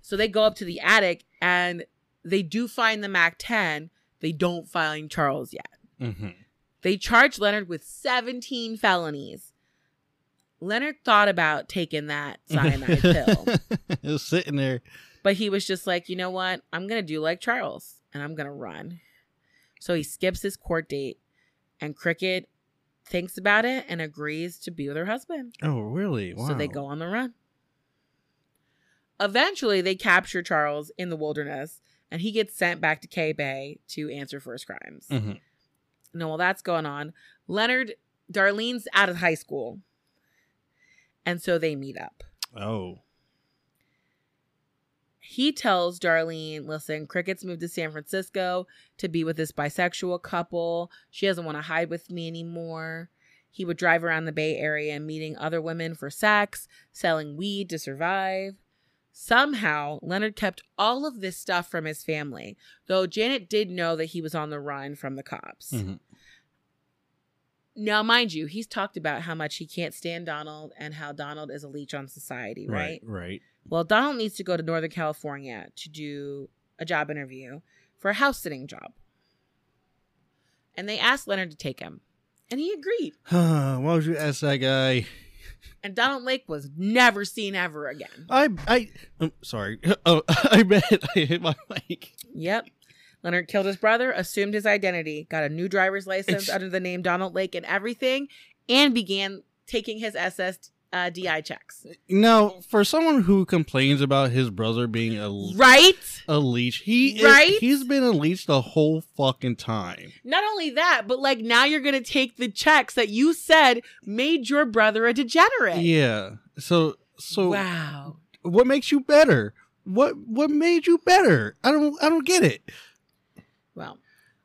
S1: so they go up to the attic and they do find the Mac 10. They don't find Charles yet.
S2: Mm-hmm.
S1: They charge Leonard with 17 felonies. Leonard thought about taking that cyanide (laughs) pill,
S2: it was sitting there.
S1: but he was just like, you know what? I'm going to do like Charles and I'm going to run. So he skips his court date, and Cricket thinks about it and agrees to be with her husband.
S2: Oh, really? Wow.
S1: So they go on the run. Eventually, they capture Charles in the wilderness, and he gets sent back to K Bay to answer for his crimes.
S2: Mm-hmm.
S1: No, while that's going on, Leonard, Darlene's out of high school. And so they meet up.
S2: Oh.
S1: He tells Darlene, listen, Cricket's moved to San Francisco to be with this bisexual couple. She doesn't want to hide with me anymore. He would drive around the Bay Area meeting other women for sex, selling weed to survive. Somehow, Leonard kept all of this stuff from his family, though Janet did know that he was on the run from the cops.
S2: Mhm.
S1: Now, mind you, he's talked about how much he can't stand Donald and how Donald is a leech on society, right?
S2: Right. Right.
S1: Well, Donald needs to go to Northern California to do a job interview for a house sitting job. And they asked Leonard to take him. And he agreed. (sighs)
S2: Why would you ask that guy?
S1: And Donald Lake was never seen ever again.
S2: I I I'm sorry. (laughs) Oh, (laughs) I bet I hit my mic.
S1: Yep. Leonard killed his brother, assumed his identity, got a new driver's license under the name Donald Lake and everything, and began taking his Uh, SSDI checks.
S2: Now, for someone who complains about his brother being a
S1: Right?
S2: a leech, he is-
S1: Right?
S2: he's been a leech the whole fucking time.
S1: Not only that, but like now you're going to take the checks that you said made your brother a degenerate.
S2: Yeah. So so
S1: wow.
S2: what makes you better? What what made you better? I don't I don't get it.
S1: Well,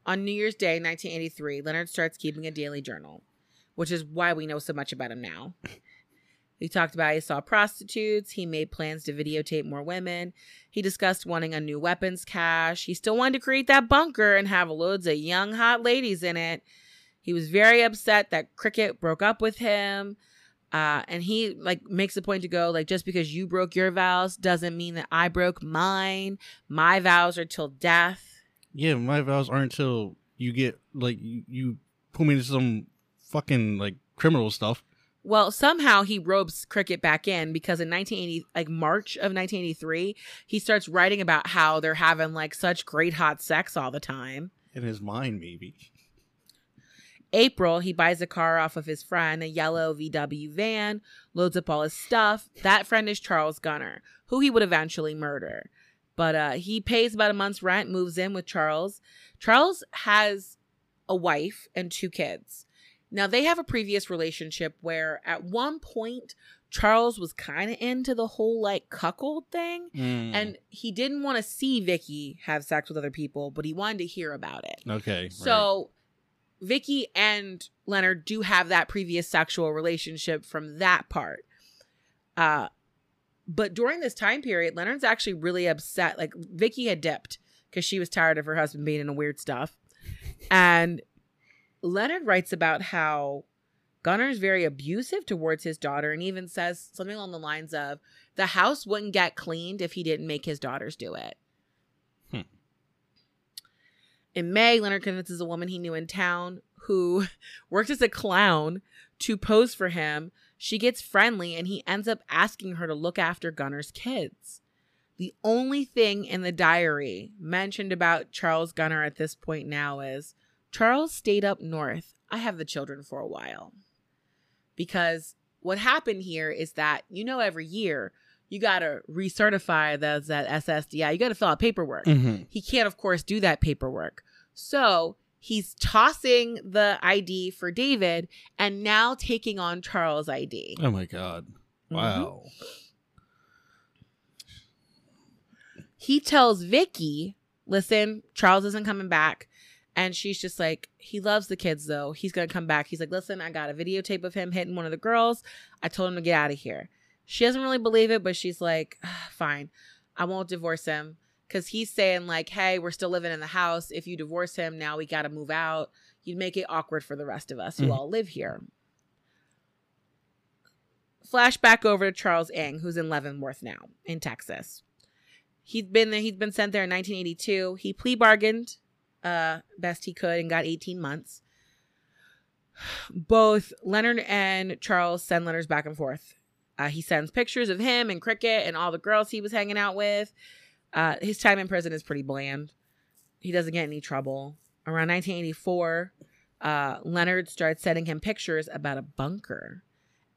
S1: on New Year's Day, 1983, Leonard starts keeping a daily journal, which is why we know so much about him now. He talked about he saw prostitutes. He made plans to videotape more women. He discussed wanting a new weapons cache. He still wanted to create that bunker and have loads of young, hot ladies in it. He was very upset that Cricket broke up with him. Uh, and he like makes a point to go like just because you broke your vows doesn't mean that I broke mine. My vows are till death.
S2: Yeah, my vows aren't until you get like you, you put me into some fucking like criminal stuff.
S1: Well, somehow he ropes Cricket back in because in 1980, like March of 1983, he starts writing about how they're having like such great hot sex all the time.
S2: In his mind, maybe.
S1: April, he buys a car off of his friend, a yellow VW van, loads up all his stuff. That friend is Charles Gunnar, who he would eventually murder. But uh, he pays about a month's rent, moves in with Charles. Charles has a wife and two kids. Now, they have a previous relationship where at one point, Charles was kind of into the whole like cuckold thing.
S2: Mm.
S1: And he didn't want to see Vicky have sex with other people, but he wanted to hear about it.
S2: okay. right.
S1: So Vicky and Leonard do have that previous sexual relationship from that part. Uh but during this time period, Leonard's actually really upset. Like Vicky had dipped because she was tired of her husband being in a weird stuff. And Leonard writes about how Gunnar is very abusive towards his daughter and even says something along the lines of the house wouldn't get cleaned if he didn't make his daughters do it.
S2: Hmm.
S1: In May, Leonard convinces a woman he knew in town who (laughs) worked as a clown to pose for him. She gets friendly and he ends up asking her to look after Gunnar's kids. The only thing in the diary mentioned about Charles Gunnar at this point now is Charles stayed up north. I have the children for a while. Because what happened here is that, you know, every year you got to recertify those that SSDI. You got to fill out paperwork.
S2: Mhm.
S1: He can't, of course, do that paperwork. So he's tossing the ID for David and now taking on Charles' ID.
S2: Oh my god.
S1: Mm-hmm.
S2: Wow.
S1: He tells Vicky, listen, Charles isn't coming back. And she's just like, he loves the kids though. He's going to come back. He's like, listen, I got a videotape of him hitting one of the girls. I told him to get out of here. She doesn't really believe it, but she's like, "Ah, fine, I won't divorce him. Cause he's saying, like, hey, we're still living in the house. If you divorce him, now we got to move out. You'd make it awkward for the rest of us who
S2: Mhm.
S1: all live here. Flashback over to Charles Ng, who's in Leavenworth now in Texas. He'd been there. He'd been sent there in 1982. He plea bargained, uh, best he could, and got 18 months. Both Leonard and Charles send letters back and forth. Uh, he sends pictures of him and Cricket and all the girls he was hanging out with. Uh, his time in prison is pretty bland. He doesn't get any trouble. Around 1984, uh, Leonard starts sending him pictures about a bunker,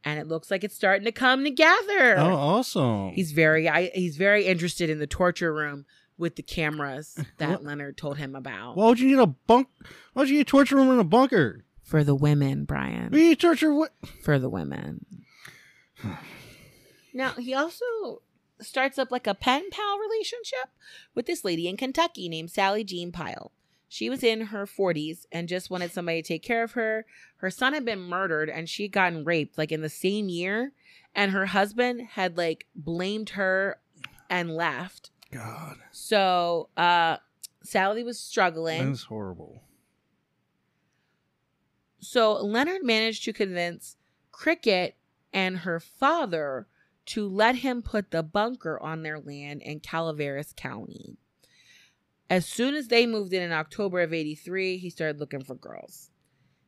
S1: and it looks like it's starting to come together.
S2: Oh, awesome.
S1: He's very I, he's very interested in the torture room with the cameras (laughs) that
S2: What?
S1: Leonard told him about
S2: Why would you need a bunk? Why would you need a torture room in a bunker?
S1: for the women,
S2: We
S1: Brian.
S2: need torture. What?
S1: For the women. (sighs) now he also starts up like a pen pal relationship with this lady in Kentucky named Sally Jean Pyle. She was in her 40s and just wanted somebody to take care of her. Her son had been murdered and she'd gotten raped like in the same year. And her husband had like blamed her and left.
S2: God,
S1: So uh Sally was struggling.
S2: that's horrible.
S1: So Leonard managed to convince Cricket and her father to let him put the bunker on their land in Calaveras County. As soon as they moved in in October of 83, he started looking for girls.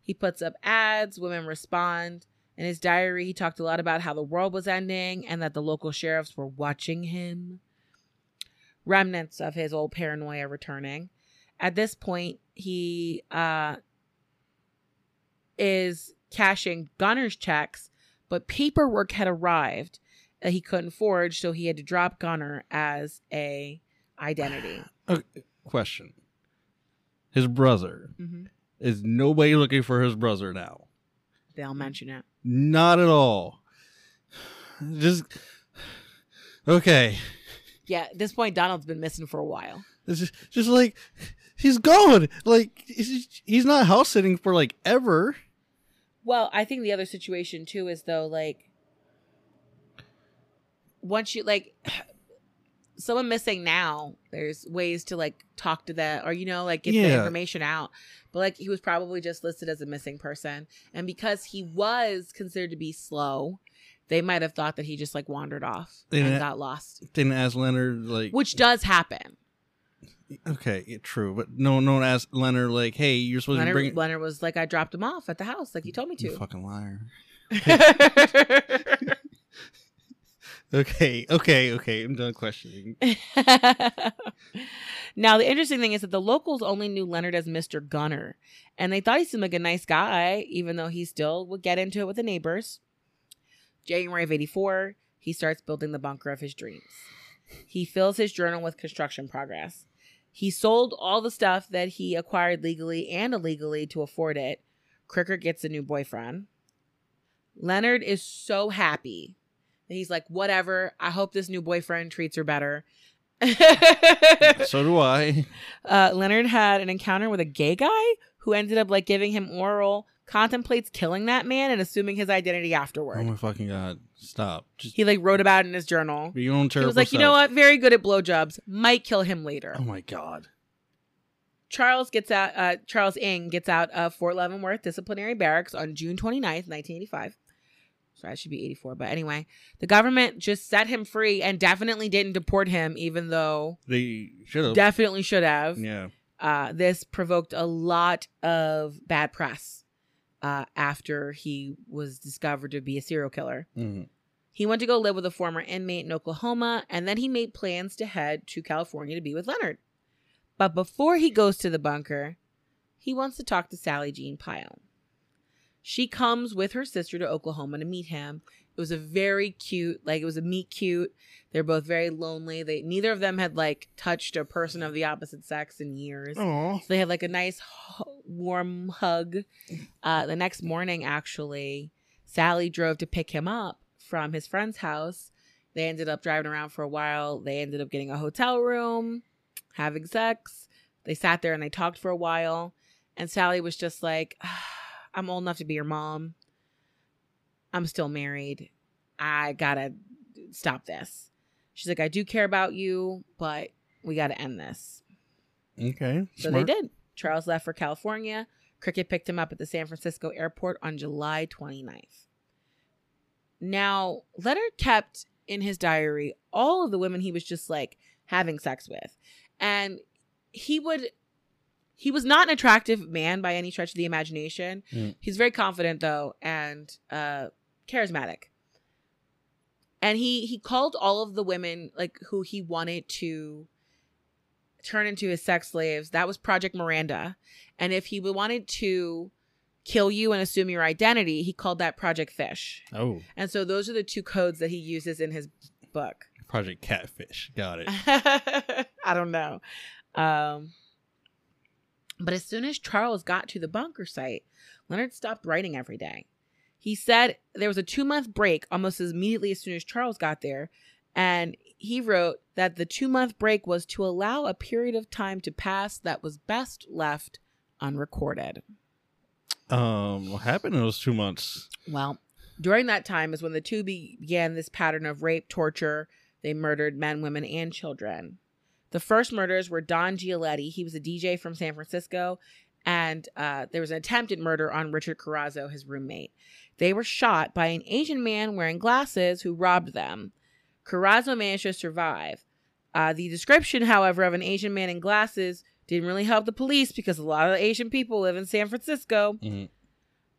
S1: He puts up ads, women respond. In his diary, he talked a lot about how the world was ending and that the local sheriffs were watching him. Remnants of his old paranoia returning. At this point, he uh, is cashing Gunnar's checks, but paperwork had arrived that he couldn't forge, so he had to drop Gunner as a identity. (sighs)
S2: Question. His brother.
S1: hmm
S2: Is nobody looking for his brother now?
S1: They'll mention it.
S2: Not at all. (sighs) Just (sighs) okay.
S1: Yeah, at this point, Donald's been missing for a while.
S2: It's just, just like he's gone. Like he's, he's not house sitting for like ever.
S1: Well, I think the other situation too is though, like, once you like (sighs) someone missing now, there's ways to like talk to that or you know like get the information out. But like he was probably just listed as a missing person, and because he was considered to be slow, they might have thought that he just like wandered off and
S2: didn't-
S1: got lost,
S2: Didn't ask Leonard like
S1: which does happen.
S2: okay, yeah, true, but no, no one asked Leonard like, hey, you're supposed
S1: Leonard,
S2: to bring
S1: Leonard was like, I dropped him off at the house, like you told me to."
S2: You fucking liar. (laughs) Okay, okay, okay. I'm done questioning. (laughs)
S1: now the interesting thing is that the locals only knew Leonard as Mr. Gunnar, and they thought he seemed like a nice guy, even though he still would get into it with the neighbors. January of '84, he starts building the bunker of his dreams. He fills his journal with construction progress. He sold all the stuff that he acquired legally and illegally to afford it. Cricket gets a new boyfriend. Leonard is so happy that he's like, whatever. I hope this new boyfriend treats her better. (laughs)
S2: so do I.
S1: uh, Leonard had an encounter with a gay guy who ended up like giving him oral, contemplates killing that man and assuming his identity afterward.
S2: Oh my fucking god! Stop. Just
S1: he like wrote about it in his journal.
S2: be your own
S1: He was like, you know what? Very good at blowjobs. Might kill him later.
S2: Oh my god.
S1: Charles gets out. Uh, Charles Ng gets out of Fort Leavenworth Disciplinary Barracks on June 29th, 1985. Sorry, that should be 84. But anyway, the government just set him free and definitely didn't deport him, even though
S2: They should have.
S1: definitely should have.
S2: yeah.
S1: Uh, this provoked a lot of bad press uh, after he was discovered to be a serial killer.
S2: Mhm.
S1: He went to go live with a former inmate in Oklahoma, and then he made plans to head to California to be with Leonard. But before he goes to the bunker, he wants to talk to Sally Jean Pyle. She comes with her sister to Oklahoma to meet him. It was a very cute, like it was a meet cute. They're both very lonely. They neither of them had like touched a person of the opposite sex in years.
S2: Oh.
S1: So they had like a nice warm hug. Uh, the next morning, actually, Sally drove to pick him up from his friend's house. They ended up driving around for a while. They ended up getting a hotel room, having sex. They sat there and they talked for a while. And Sally was just like, "Ah, I'm old enough to be your mom. I'm still married. I gotta stop this. She's like, I do care about you, but we gotta end this.
S2: Okay.
S1: So
S2: Smart.
S1: they did. Charles left for California. Cricket picked him up at the San Francisco airport on July 29th. Now, Leonard kept in his diary all of the women he was just like having sex with. And he would he was not an attractive man by any stretch of the imagination.
S2: Mm.
S1: He's very confident though and uh charismatic. And he he called all of the women like who he wanted to turn into his sex slaves. That was Project Miranda. And if he wanted to kill you and assume your identity, he called that Project Fish.
S2: Oh,
S1: And so those are the two codes that he uses in his book.
S2: Project Catfish. Got it. (laughs)
S1: I don't know. Um, but as soon as Charles got to the bunker site, Leonard stopped writing every day. He said there was a two month break almost as immediately as soon as Charles got there. And he wrote that the two month break was to allow a period of time to pass that was best left unrecorded.
S2: Um, what happened in those two months?
S1: Well, during that time is when the two be- began this pattern of rape, torture. They murdered men, women, and children. The first murders were Don Gialetti. He was a DJ from San Francisco. And uh, there was an attempted murder on Richard Carrazzo, his roommate. They were shot by an Asian man wearing glasses who robbed them. Carrazzo managed to survive. Uh, the description, however, of an Asian man in glasses didn't really help the police because a lot of Asian people live in San Francisco
S2: Mhm.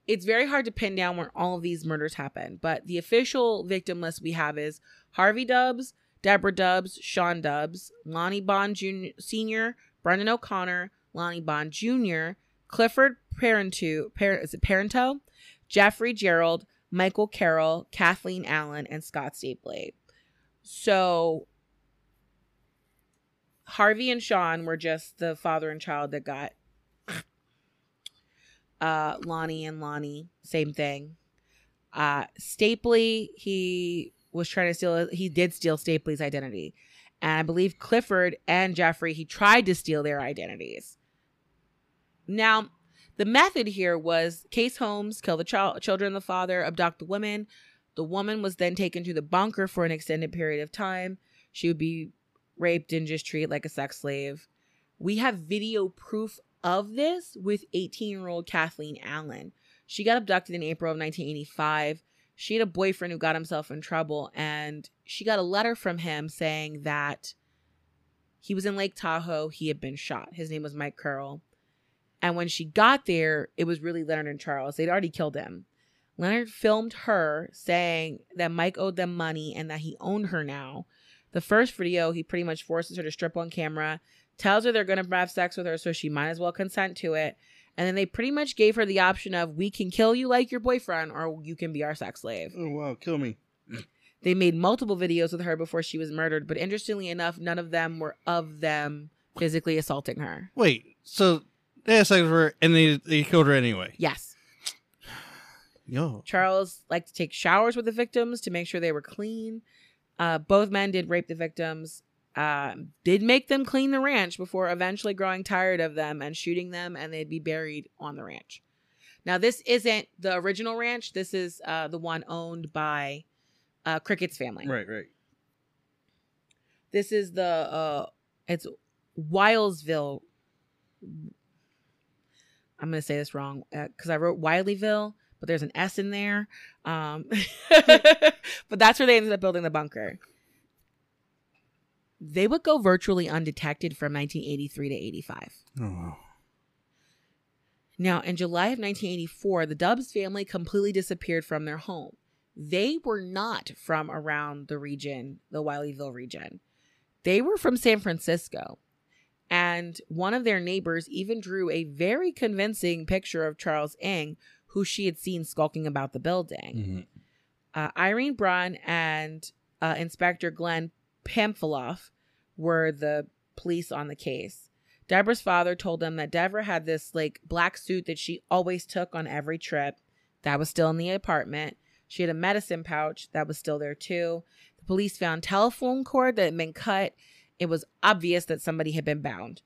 S1: it's very hard to pin down where all of these murders happen, but the official victim list we have is Harvey Dubs, Deborah Dubs, Sean Dubs, Lonnie Bond Jr. Sr., Brendan O'Connor, Lonnie Bond Jr., Clifford Parento, Par- is it Parento, Jeffrey Gerald, Michael Carroll, Kathleen Allen, and Scott Stapley. So Harvey and Sean were just the father and child that got uh Lonnie and Lonnie, same thing. Uh Stapley, he was trying to steal he did steal Stapley's identity. And I believe Clifford and Jeffrey, he tried to steal their identities. Now, the method here was Case Holmes kill the child, children, the father, abduct the woman. The woman was then taken to the bunker for an extended period of time. She would be raped and just treated like a sex slave. We have video proof of this with 18 year old Kathleen Allen. She got abducted in April of 1985. She had a boyfriend who got himself in trouble, and she got a letter from him saying that he was in Lake Tahoe. He had been shot. His name was Mike Curl. And when she got there, it was really Leonard and Charles. They'd already killed him. Leonard filmed her saying that Mike owed them money and that he owned her now. The first video, he pretty much forces her to strip on camera, tells her they're going to have sex with her, so she might as well consent to it. And then they pretty much gave her the option of we can kill you like your boyfriend or you can be our sex slave.
S2: Oh wow, kill me.
S1: They made multiple videos with her before she was murdered, but interestingly enough, none of them were of them physically assaulting her.
S2: Wait, so they had sex with her and they they killed her anyway.
S1: Yes.
S2: Yo,
S1: Charles liked to take showers with the victims to make sure they were clean. Uh, both men did rape the victims, uh, did make them clean the ranch before eventually growing tired of them and shooting them, and they'd be buried on the ranch. Now, this isn't the original ranch. This is uh, the one owned by uh, Cricket's family.
S2: right, right.
S1: This is the uh, it's Wilesville. I'm gonna say this wrong because I wrote Wileyville, but there's an S in there. Um, (laughs) but that's where they ended up building the bunker. They would go virtually undetected from 1983 to 85.
S2: Oh, wow.
S1: Now, in July of 1984, the Dubs family completely disappeared from their home. They were not from around the region, the Wileyville region. They were from San Francisco. And one of their neighbors even drew a very convincing picture of Charles Ng, who she had seen skulking about the building.
S2: Mhm.
S1: Uh, Irene Braun and uh, Inspector Glenn Pampholoff were the police on the case. Deborah's father told them that Deborah had this like black suit that she always took on every trip. That was still in the apartment. She had a medicine pouch that was still there too. The police found telephone cord that had been cut. It was obvious that somebody had been bound.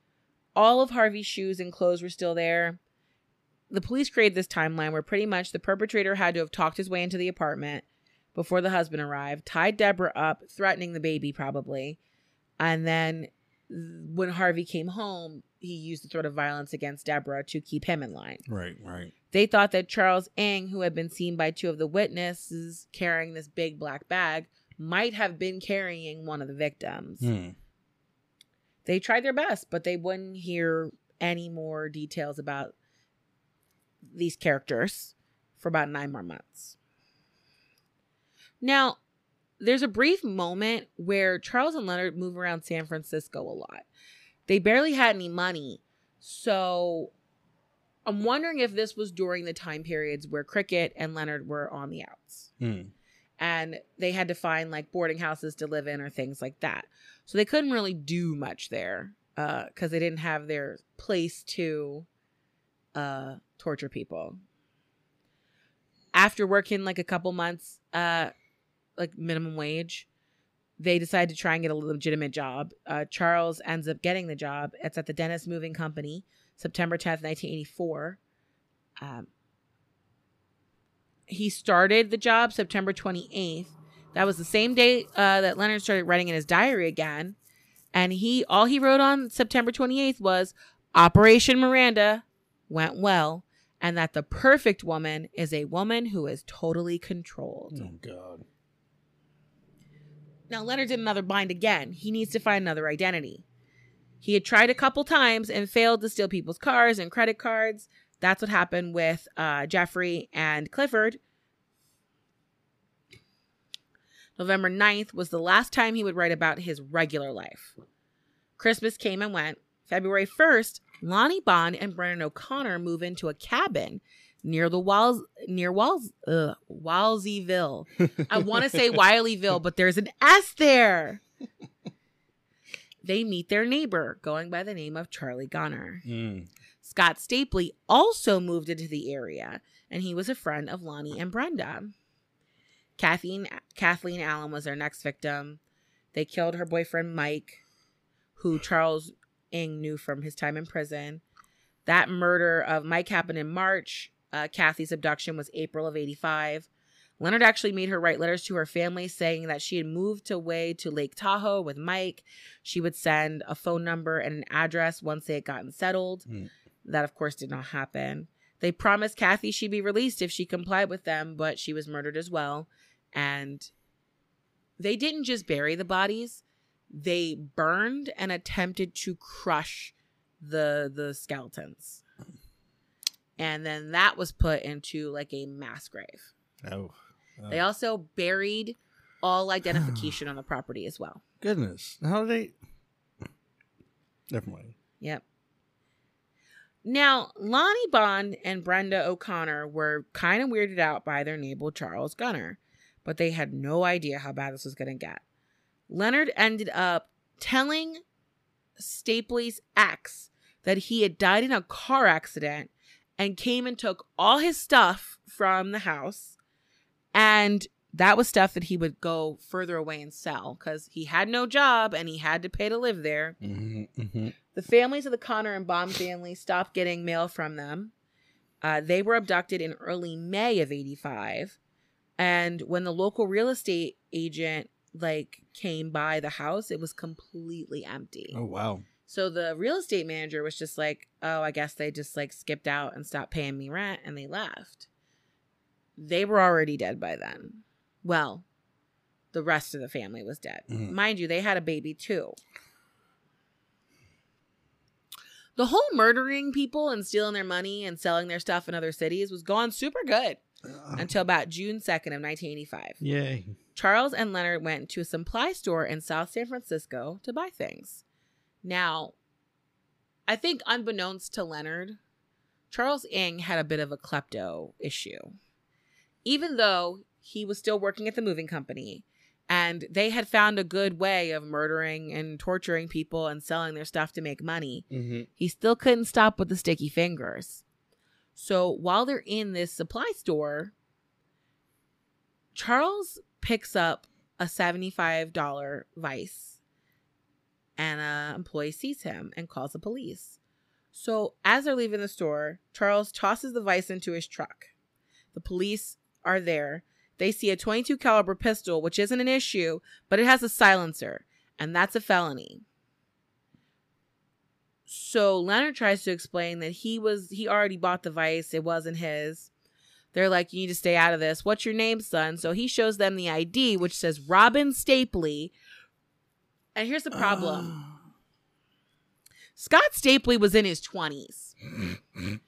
S1: All of Harvey's shoes and clothes were still there. The police created this timeline where pretty much the perpetrator had to have talked his way into the apartment before the husband arrived, tied Deborah up, threatening the baby probably. And then when Harvey came home, he used the threat of violence against Deborah to keep him in line.
S2: Right, right.
S1: They thought that Charles Ng, who had been seen by two of the witnesses carrying this big black bag, might have been carrying one of the victims.
S2: Hmm.
S1: They tried their best, but they wouldn't hear any more details about these characters for about nine more months. Now, there's a brief moment where Charles and Leonard move around San Francisco a lot. They barely had any money. So I'm wondering if this was during the time periods where Cricket and Leonard were on the outs.
S2: Hmm.
S1: And they had to find like boarding houses to live in or things like that. So they couldn't really do much there because they didn't have their place to uh, torture people. After working like a couple months, uh, like minimum wage, they decide to try and get a legitimate job. Uh, Charles ends up getting the job. It's at the Dennis Moving Company, September 10th, 1984. Um, he started the job September 28th. That was the same day uh, that Leonard started writing in his diary again. And he all he wrote on September 28th was Operation Miranda went well and that the perfect woman is a woman who is totally controlled.
S2: Oh God.
S1: Now, Leonard's in another bind again. He needs to find another identity. He had tried a couple times and failed to steal people's cars and credit cards. That's what happened with uh, Jeffrey and Clifford. November 9th was the last time he would write about his regular life. Christmas came and went. February 1st, Lonnie Bond and Brendan O'Connor move into a cabin near the Walls near Walls uh, Walseyville. I want to say (laughs) Wileyville, but there's an S there. They meet their neighbor, going by the name of Charlie Gunnar.
S2: Hmm.
S1: Scott Stapley also moved into the area, and he was a friend of Lonnie and Brenda. Kathleen Kathleen Allen was their next victim. They killed her boyfriend Mike, who Charles Ng knew from his time in prison. That murder of Mike happened in March. Uh, Kathy's abduction was April of 85. Leonard actually made her write letters to her family saying that she had moved away to Lake Tahoe with Mike. She would send a phone number and an address once they had gotten settled.
S2: Mm.
S1: That, of course, did not happen. They promised Kathy she'd be released if she complied with them, but she was murdered as well. And they didn't just bury the bodies, they burned and attempted to crush the the skeletons. And then that was put into like a mass grave.
S2: Oh. Oh.
S1: They also buried all identification (sighs) on the property as well.
S2: Goodness. How did they? Never mind.
S1: Yep. Now, Lonnie Bond and Brenda O'Connor were kind of weirded out by their neighbor Charles Gunnar, but they had no idea how bad this was going to get. Leonard ended up telling Stapley's ex that he had died in a car accident and came and took all his stuff from the house. And that was stuff that he would go further away and sell because he had no job and he had to pay to live there.
S2: Mm-hmm, mm-hmm.
S1: The families of the Connor and Baum family stopped getting mail from them. Uh, they were abducted in early May of 85. And when the local real estate agent like came by the house, it was completely empty.
S2: Oh wow.
S1: So the real estate manager was just like, "Oh, I guess they just like skipped out and stopped paying me rent and they left." They were already dead by then. Well, the rest of the family was dead.
S2: Mhm.
S1: Mind you, they had a baby too. The whole murdering people and stealing their money and selling their stuff in other cities was going super good until about June 2nd of 1985.
S2: Yay.
S1: Charles and Leonard went to a supply store in South San Francisco to buy things. Now, I think unbeknownst to Leonard, Charles Ng had a bit of a klepto issue. Even though he was still working at the moving company and they had found a good way of murdering and torturing people and selling their stuff to make money,
S2: Mm-hmm.
S1: he still couldn't stop with the sticky fingers. So while they're in this supply store, Charles picks up a $75 vice and an employee sees him and calls the police. So as they're leaving the store, Charles tosses the vice into his truck. The police are there. They see a 22 caliber pistol, which isn't an issue, but it has a silencer, and that's a felony. So Leonard tries to explain that he was he already bought the vice, it wasn't his. They're like, you need to stay out of this. What's your name, son? So he shows them the ID, which says Robin Stapley. And here's the problem. (gasps) Scott Stapley was in his 20s. (laughs)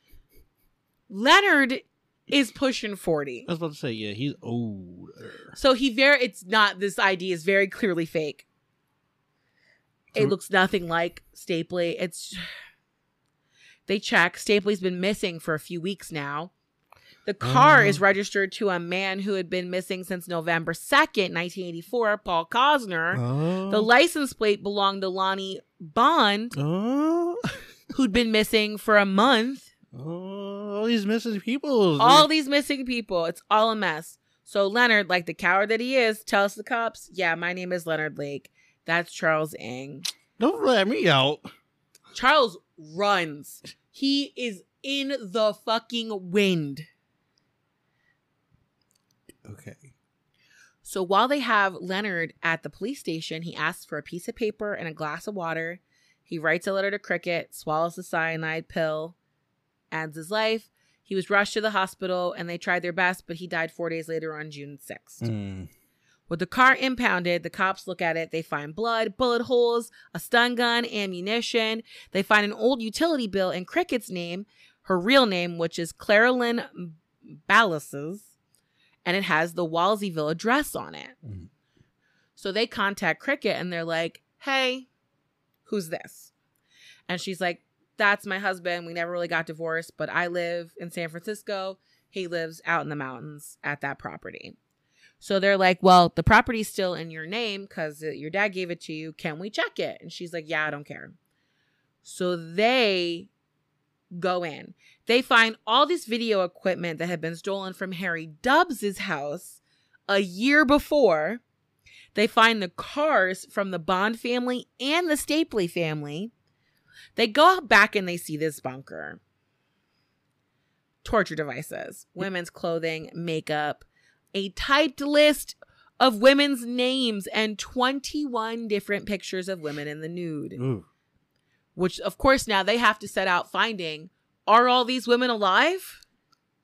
S1: Leonard is pushing 40.
S2: I was about to say, yeah, he's older.
S1: So he very it's not this ID is very clearly fake. It
S2: So-
S1: looks nothing like Stapley. It's they check. Stapley's been missing for a few weeks now. The car
S2: Oh.
S1: is registered to a man who had been missing since November 2nd, 1984, Paul Cosner.
S2: Oh.
S1: The license plate belonged to Lonnie Bond,
S2: oh. (laughs)
S1: who'd been missing for a month.
S2: Oh, all these missing people.
S1: All these missing people. It's all a mess. So Leonard, like the coward that he is, tells the cops, "Yeah, my name is Leonard Lake. That's Charles Ng."
S2: Don't let me out.
S1: Charles runs. He is in the fucking wind.
S2: Okay.
S1: So while they have Leonard at the police station, he asks for a piece of paper and a glass of water. He writes a letter to Cricket, swallows the cyanide pill, ends his life. He was rushed to the hospital and they tried their best, but he died four days later on June 6th.
S2: Mm.
S1: With the car impounded, the cops look at it. They find blood, bullet holes, a stun gun, ammunition. They find an old utility bill in Cricket's name, her real name, which is Claralyn Balazs's, and it has the Walseyville address on it.
S2: Mhm.
S1: So they contact Cricket and they're like, hey, who's this? And she's like, that's my husband. We never really got divorced, but I live in San Francisco. He lives out in the mountains at that property. So they're like, well, the property's still in your name because uh, your dad gave it to you. Can we check it? And she's like, yeah, I don't care. So they go in. They find all this video equipment that had been stolen from Harry Dubs's house a year before. They find the cars from the Bond family and the Stapley family. They go back and they see this bunker. Torture devices, women's clothing, makeup, a typed list of women's names, and 21 different pictures of women in the nude.
S2: Ooh.
S1: Which, of course, now they have to set out finding are all these women alive?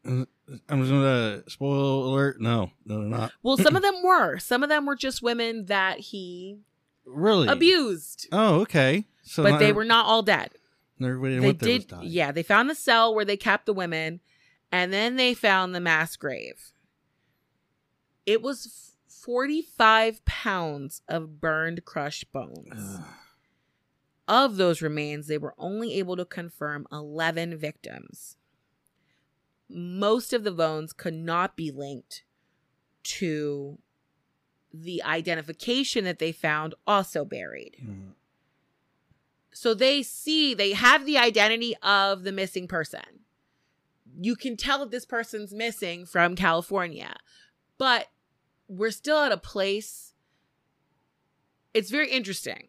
S2: I'm just gonna spoil alert. No, no, they're not.
S1: Well, some of (clears throat) them were. Some of them were just women that he
S2: Really?
S1: abused,
S2: Oh, okay. So
S1: but
S2: not
S1: they were not all dead.
S2: everybody
S1: they
S2: went there was
S1: did yeah they found the cell where they kept the women and then they found the mass grave it was 45 pounds of burned crushed bones
S2: Ugh.
S1: of those remains they were only able to confirm 11 victims most of the bones could not be linked to the identification that they found also buried
S2: Mm.
S1: so they see they have the identity of the missing person you can tell that this person's missing from california but we're still at a place it's very interesting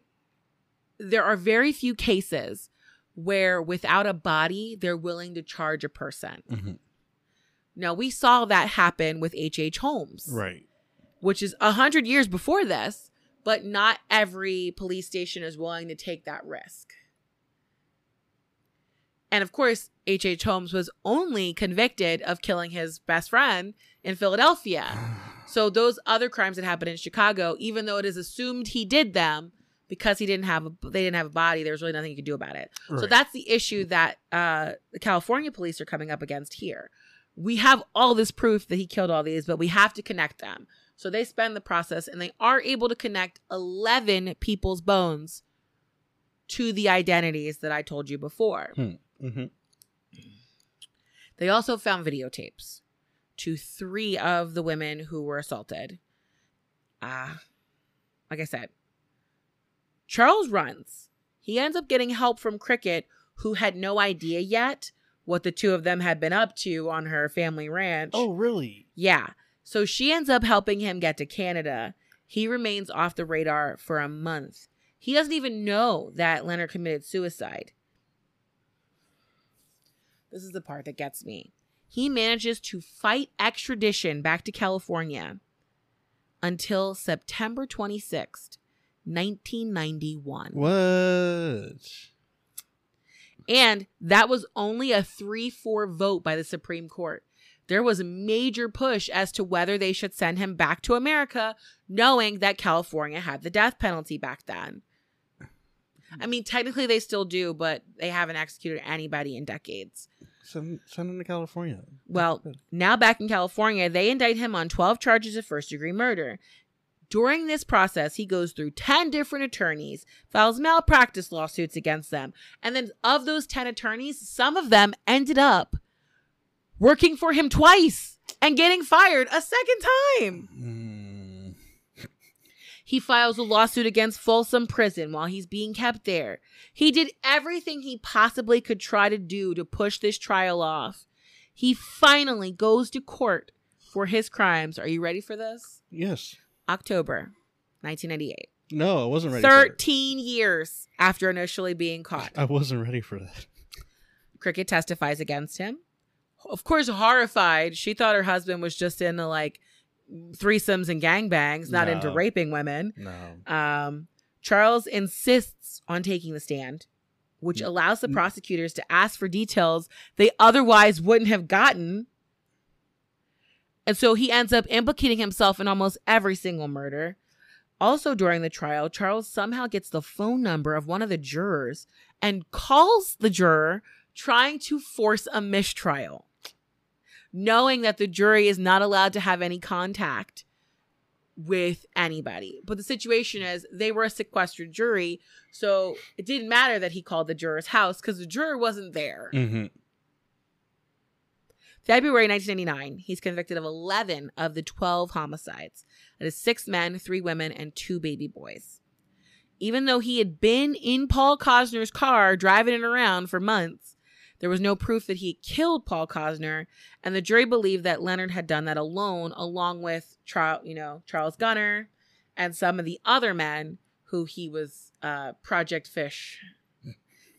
S1: there are very few cases where without a body they're willing to charge a person
S2: Mhm.
S1: now we saw that happen with h.h H. holmes
S2: Right.
S1: Which is a hundred years before this, but not every police station is willing to take that risk. And of course, H.H. H. Holmes was only convicted of killing his best friend in Philadelphia. (sighs) So those other crimes that happened in Chicago, even though it is assumed he did them because he didn't have a they didn't have a body, there was really nothing you could do about it. So that's the issue that uh, the California police are coming up against here. We have all this proof that he killed all these, but we have to connect them. So they spend the process and they are able to connect 11 people's bones to the identities that I told you before.
S2: Mhm.
S1: They also found videotapes to three of the women who were assaulted. Ah, like I said, Charles runs. He ends up getting help from Cricket, who had no idea yet what the two of them had been up to on her family ranch.
S2: Oh, really?
S1: Yeah. So she ends up helping him get to Canada. He remains off the radar for a month. He doesn't even know that Leonard committed suicide. This is the part that gets me. He manages to fight extradition back to California until September 26th, 1991.
S2: What?
S1: And that was only a 3 4 vote by the Supreme Court. There was a major push as to whether they should send him back to America, knowing that California had the death penalty back then. I mean, technically they still do, but they haven't executed anybody in decades.
S2: Send, send him to California.
S1: Well, now back in California, they indict him on 12 charges of first degree murder. During this process, he goes through 10 different attorneys, files malpractice lawsuits against them. And then, of those 10 attorneys, some of them ended up working for him twice and getting fired a second time.
S2: Mm.
S1: He files a lawsuit against Folsom Prison while he's being kept there. He did everything he possibly could try to do to push this trial off. He finally goes to court for his crimes. Are you ready for this?
S2: Yes.
S1: October 1998.
S2: No, I wasn't ready. For
S1: 13 years after initially being caught.
S2: I wasn't ready for that.
S1: Cricket testifies against him. Of course, horrified. She thought her husband was just into like threesomes and gangbangs, not
S2: No.
S1: into raping women.
S2: No.
S1: Um, Charles insists on taking the stand, which allows the
S2: Mm.
S1: prosecutors to ask for details they otherwise wouldn't have gotten. And so he ends up implicating himself in almost every single murder. Also, during the trial, Charles somehow gets the phone number of one of the jurors and calls the juror, trying to force a mistrial, knowing that the jury is not allowed to have any contact with anybody. But the situation is they were a sequestered jury, so it didn't matter that he called the juror's house because the juror wasn't there.
S2: Mm-hmm.
S1: February 1999, he's convicted of 11 of the 12 homicides. That is six men, three women, and two baby boys. Even though he had been in Paul Cosner's car driving it around for months, there was no proof that he killed Paul Cosner, and the jury believed that Leonard had done that alone, along with Charles, you know, Charles Gunnar, and some of the other men who he was uh, Project Fish,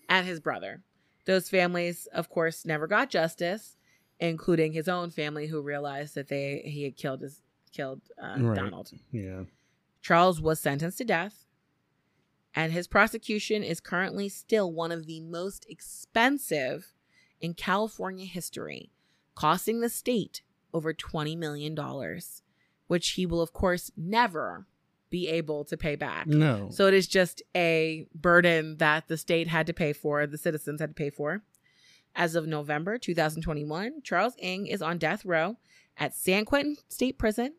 S1: and his brother. Those families, of course, never got justice, including his own family, who realized that they he had killed his killed uh,
S2: Right.
S1: Donald.
S2: Yeah.
S1: Charles was sentenced to death, and his prosecution is currently still one of the most expensive in California history, costing the state over $20 million, which he will, of course, never be able to pay back.
S2: No.
S1: So it is just a burden that the state had to pay for, the citizens had to pay for. As of November 2021, Charles Ng is on death row at San Quentin State Prison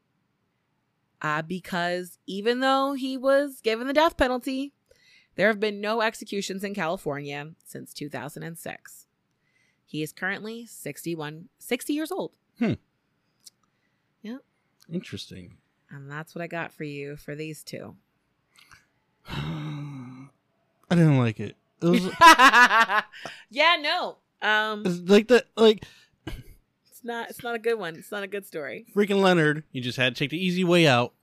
S1: uh, because even though he was given the death penalty, there have been no executions in California since 2006. He is currently 61, 60 years old. Hmm. Yep.
S2: Interesting.
S1: And that's what I got for you for these two.
S2: I didn't like it. It was (laughs)
S1: yeah, no. Um
S2: like the Like
S1: it's not it's not a good one. It's not a good story.
S2: freaking Leonard, you just had to take the easy way out,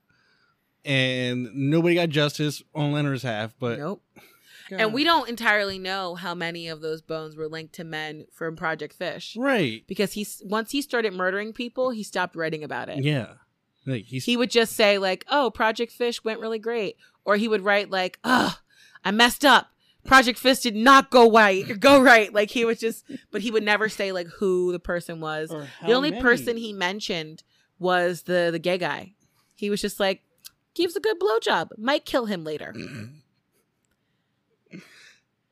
S2: and nobody got justice on Leonard's half. But
S1: nope.
S2: God.
S1: And we don't entirely know how many of those bones were linked to men from Project Fish
S2: right?
S1: because he's once he started murdering people, he stopped writing about it.
S2: Yeah, like he's
S1: He would just say like, "Oh, Project Fish went really great," or he would write like, "Oh, I messed up. Project Fish did not go right. (laughs) Go right." Like he would just, but he would never say like who the person was. The only
S2: many.
S1: person he mentioned was the the gay guy. He was just like, "Gives a good blowjob. Might kill him later." (clears throat)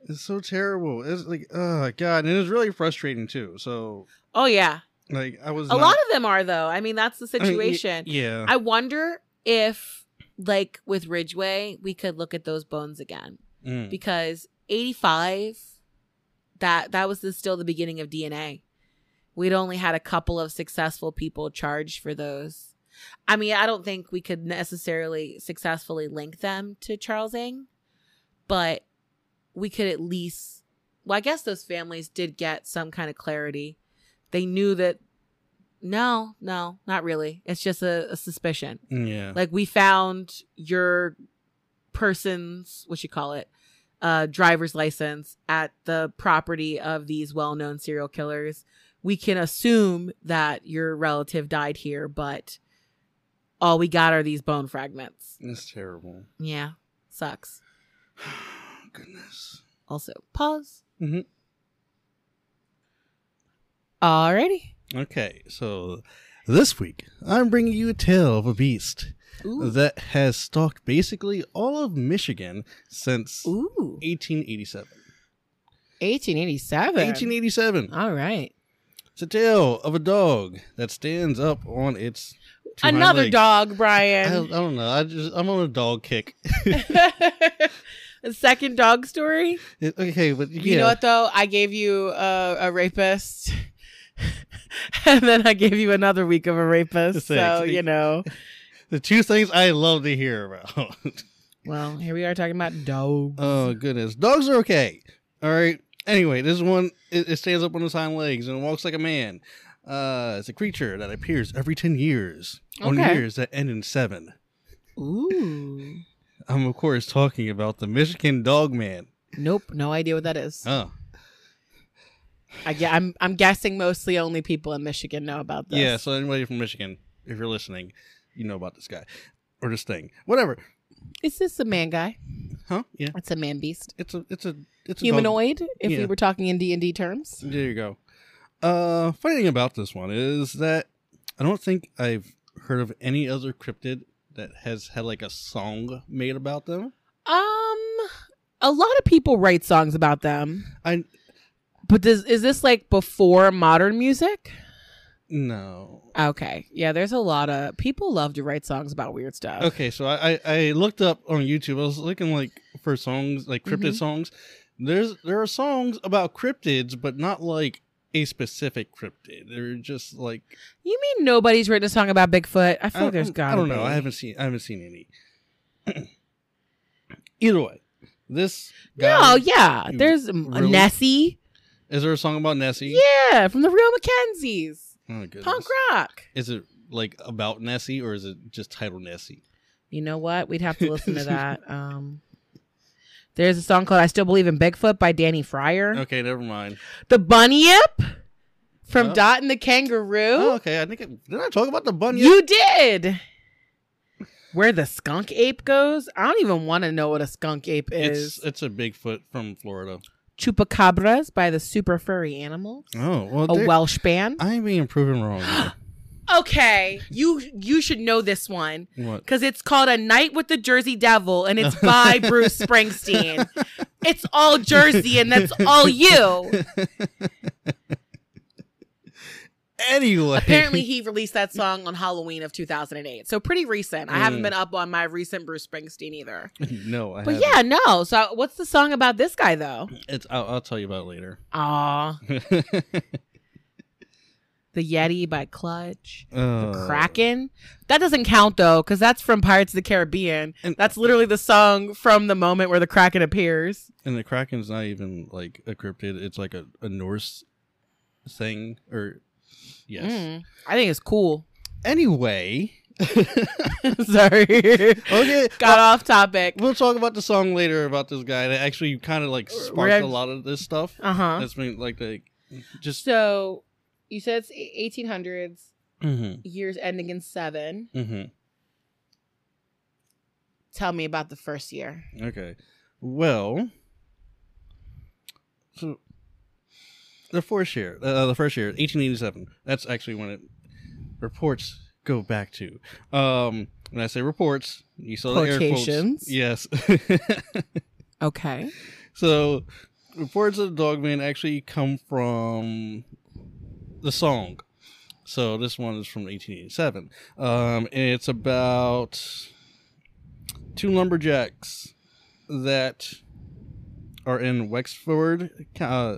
S2: It's so terrible. It's like, oh god, and it was really frustrating too. So,
S1: Oh yeah,
S2: like, I was
S1: a lot of them are though. I mean, that's the
S2: I mean,
S1: situation.
S2: yeah,
S1: I wonder if, like with Ridgeway, we could look at those bones again
S2: Mm.
S1: because eighty-five, that that was the, still the beginning of DNA. We'd only had a couple of successful people charged for those. I mean, I don't think we could necessarily successfully link them to Charles Ng, but we could at least. Well, I guess those families did get some kind of clarity. They knew that. No, no, not really. It's just a, a suspicion.
S2: yeah,
S1: Like we found your person's what you call it, uh, driver's license at the property of these well-known serial killers. We can assume that your relative died here, but all we got are these bone fragments.
S2: it's terrible.
S1: Yeah, sucks. (sighs)
S2: Goodness.
S1: Also, pause.
S2: Mhm.
S1: Alrighty.
S2: Okay, so This week, I'm bringing you a tale of a beast
S1: Ooh.
S2: that has stalked basically all of Michigan since
S1: Ooh.
S2: 1887.
S1: 1887.
S2: 1887.
S1: All right.
S2: It's a tale of a dog that stands up on its
S1: Another dog,
S2: I, I don't know. I just I'm on a dog kick. (laughs)
S1: a second dog story.
S2: It- okay, but yeah,
S1: You know what though? I gave you a, a rapist, (laughs) and then I gave you another week of a rapist. So you know. (laughs)
S2: the two things I love to hear about.
S1: Well, here we are talking about dogs.
S2: oh goodness, dogs are okay. All right. Anyway, this one it, it stands up on its hind legs and walks like a man. Uh, it's a creature that appears every ten years on
S1: Okay.
S2: years that end in seven.
S1: Ooh. (laughs)
S2: I'm of course talking about the Michigan Dog Man.
S1: Nope. No idea what that is.
S2: Oh,
S1: I gue- I'm I'm guessing mostly only people in Michigan know about this.
S2: yeah. So anybody from Michigan, if you're listening, you know about this guy or this thing, whatever.
S1: Is this a man guy?
S2: Huh? Yeah.
S1: It's a man beast.
S2: It's a it's a it's a dog-
S1: Humanoid, if we were talking in D and D terms.
S2: There you go. Uh, funny thing about this one is that I don't think I've heard of any other cryptid that has had like a song made about them.
S1: Um, a lot of people write songs about them.
S2: I
S1: But does is this like before modern music?
S2: no.
S1: Okay, yeah. There's a lot of people love to write songs about weird stuff.
S2: Okay, so I, I I looked up on YouTube. I was looking like for songs like cryptid
S1: Mhm.
S2: songs. There's there are songs about cryptids, but not like a specific cryptid. They're just like
S1: You mean nobody's written a song about Bigfoot? I feel
S2: I,
S1: like there's
S2: I
S1: got.
S2: don't know. I haven't seen I haven't seen any. (clears throat) Either way, this guy.
S1: No, yeah. There's
S2: really?
S1: Nessie.
S2: Is there a song about Nessie?
S1: Yeah, from the Real McKenzies.
S2: Oh, goodness.
S1: Punk rock.
S2: Is it like about Nessie or is it just titled Nessie?
S1: You know what? We'd have to listen to (laughs) that. Um, there's a song called "I Still Believe in Bigfoot" by Danny Fryer.
S2: Okay, never mind.
S1: The Bunyip from
S2: Oh.
S1: Dot and the Kangaroo.
S2: Oh, okay, I think it, did I talk about the bunny?
S1: You did. Where the skunk ape goes? I don't even want to know what a skunk ape is.
S2: it's it's a Bigfoot from Florida.
S1: Chupacabras by the Super Furry Animals.
S2: Oh well,
S1: A Welsh band.
S2: I'm being proven wrong. (gasps)
S1: Okay, you you should know this one because it's called A Night with the Jersey Devil and it's (laughs) by Bruce Springsteen. It's all Jersey and that's all you.
S2: Anyway,
S1: Apparently, he released that song on Halloween of 2008, so pretty recent. I haven't
S2: Mm.
S1: been up on my recent Bruce Springsteen either. (laughs)
S2: no, I
S1: But
S2: haven't.
S1: yeah, no. So, what's the song about this guy though?
S2: it's I'll, I'll tell you about it later.
S1: Aw, (laughs) the Yeti by Clutch.
S2: Uh,
S1: Kraken. That doesn't count though, because that's from Pirates of the Caribbean.
S2: And-
S1: that's literally the song from the moment where the Kraken appears.
S2: and the Kraken's not even like a cryptid. It's like a, a Norse thing, or yes.
S1: Mm, I think it's cool.
S2: Anyway, (laughs)
S1: Sorry,
S2: okay.
S1: got off topic.
S2: We'll talk about the song later about this guy that actually kind of like sparked a lot of this stuff.
S1: Uh huh.
S2: That's been like the just
S1: So, you said it's 1800s,
S2: hmm
S1: years ending in seven.
S2: hmm
S1: Tell me about the first year.
S2: Okay. Well, so the first year, uh, the first year, 1887. That's actually when it reports go back to. Um, when I say reports, you saw the air quotes. Yes.
S1: Okay. (laughs)
S2: so reports of the Dogman actually come from the song. So this one is from 1887. Um, it's about two lumberjacks that are in Wexford. Uh,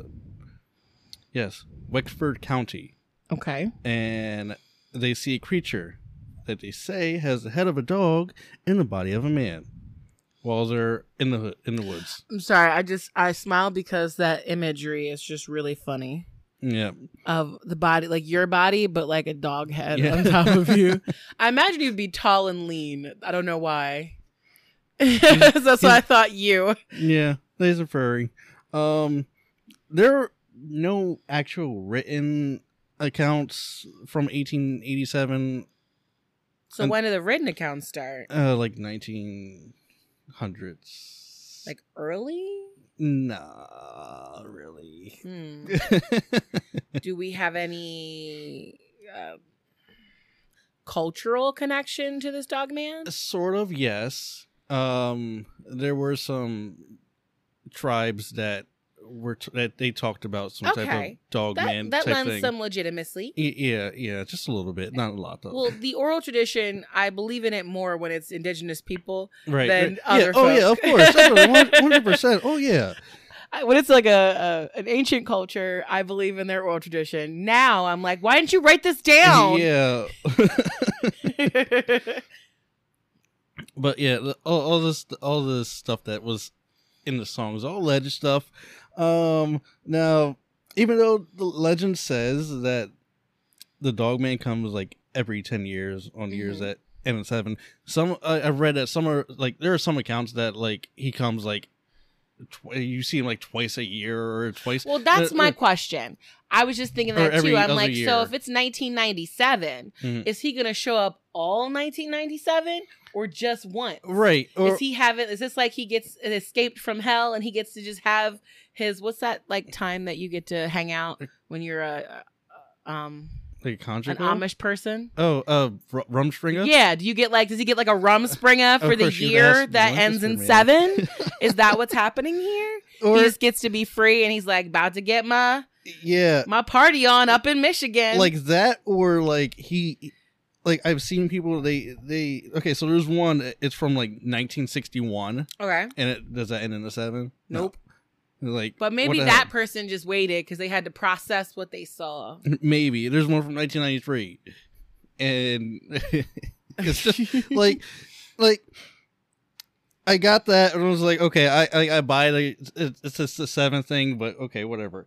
S2: yes, Wexford County,
S1: Okay.
S2: and they see a creature that they say has the head of a dog and the body of a man, while they're in the in the woods.
S1: I'm sorry. I just I smile because that imagery is just really funny.
S2: Yeah,
S1: of the body, like your body, but like a dog head
S2: Yeah.
S1: on top of you. (laughs) I imagine you'd be tall and lean. I don't know why. (laughs) That's why I thought you.
S2: yeah, they's a furry. Um, there are no actual written accounts from 1887
S1: So
S2: And-
S1: when did the written accounts start?
S2: uh like 1900s
S1: Like early?
S2: Nah really
S1: Hmm. (laughs) Do we have any uh, cultural connection to this dog man?
S2: Sort of, yes. Um, there were some tribes that were t- that they talked about some type of dog
S1: That,
S2: man
S1: that
S2: type
S1: lends
S2: thing.
S1: some legitimacy.
S2: Yeah, yeah, just a little bit, not a lot though.
S1: Well, the oral tradition, I believe in it more when it's indigenous people.
S2: right.
S1: than
S2: right.
S1: other
S2: yeah. Oh yeah, of course, oh, (laughs) hundred percent. Oh yeah.
S1: I- When it's like a, a an ancient culture, I believe in their oral tradition. Now I'm like, why didn't you write this down?
S2: Yeah. (laughs) but yeah, all, all this all this stuff that was in the songs, all legend stuff. Um, now, even though the legend says that the dog man comes like every ten years on the years
S1: Mhm.
S2: that end in seven, some I I've read that some are like there are some accounts that like he comes like tw- you see him like twice a year or twice.
S1: well, that's
S2: uh,
S1: my
S2: uh,
S1: question. I was just thinking that too. I'm like, so if it's 1997,
S2: Mhm.
S1: is he gonna show up all 1997 or just once?
S2: right. Or,
S1: is he having? Is this like he gets escaped from hell and he gets to just have his what's that like time that you get to hang out when you're a, a um
S2: like a conjugal?
S1: an Amish person?
S2: Oh, uh, R- Rumspringa.
S1: Yeah. Do you get like? Does he get like a rumspringa for the year that ends in seven? (laughs) Is that what's happening here?
S2: or
S1: he just gets to be free and he's like about to get my
S2: yeah,
S1: my party on up in Michigan.
S2: like that, or like he, like I've seen people. They they okay. So there's one. It's from like 1961,
S1: okay,
S2: and it does that end in a seven? No.
S1: Nope.
S2: Like,
S1: but maybe that person just waited because they had to process what they saw. (laughs)
S2: maybe there's one from 1993, and (laughs) it's just (laughs) like like. I got that and I was like, okay, I I, I buy the it's, just the seventh thing, but okay, whatever.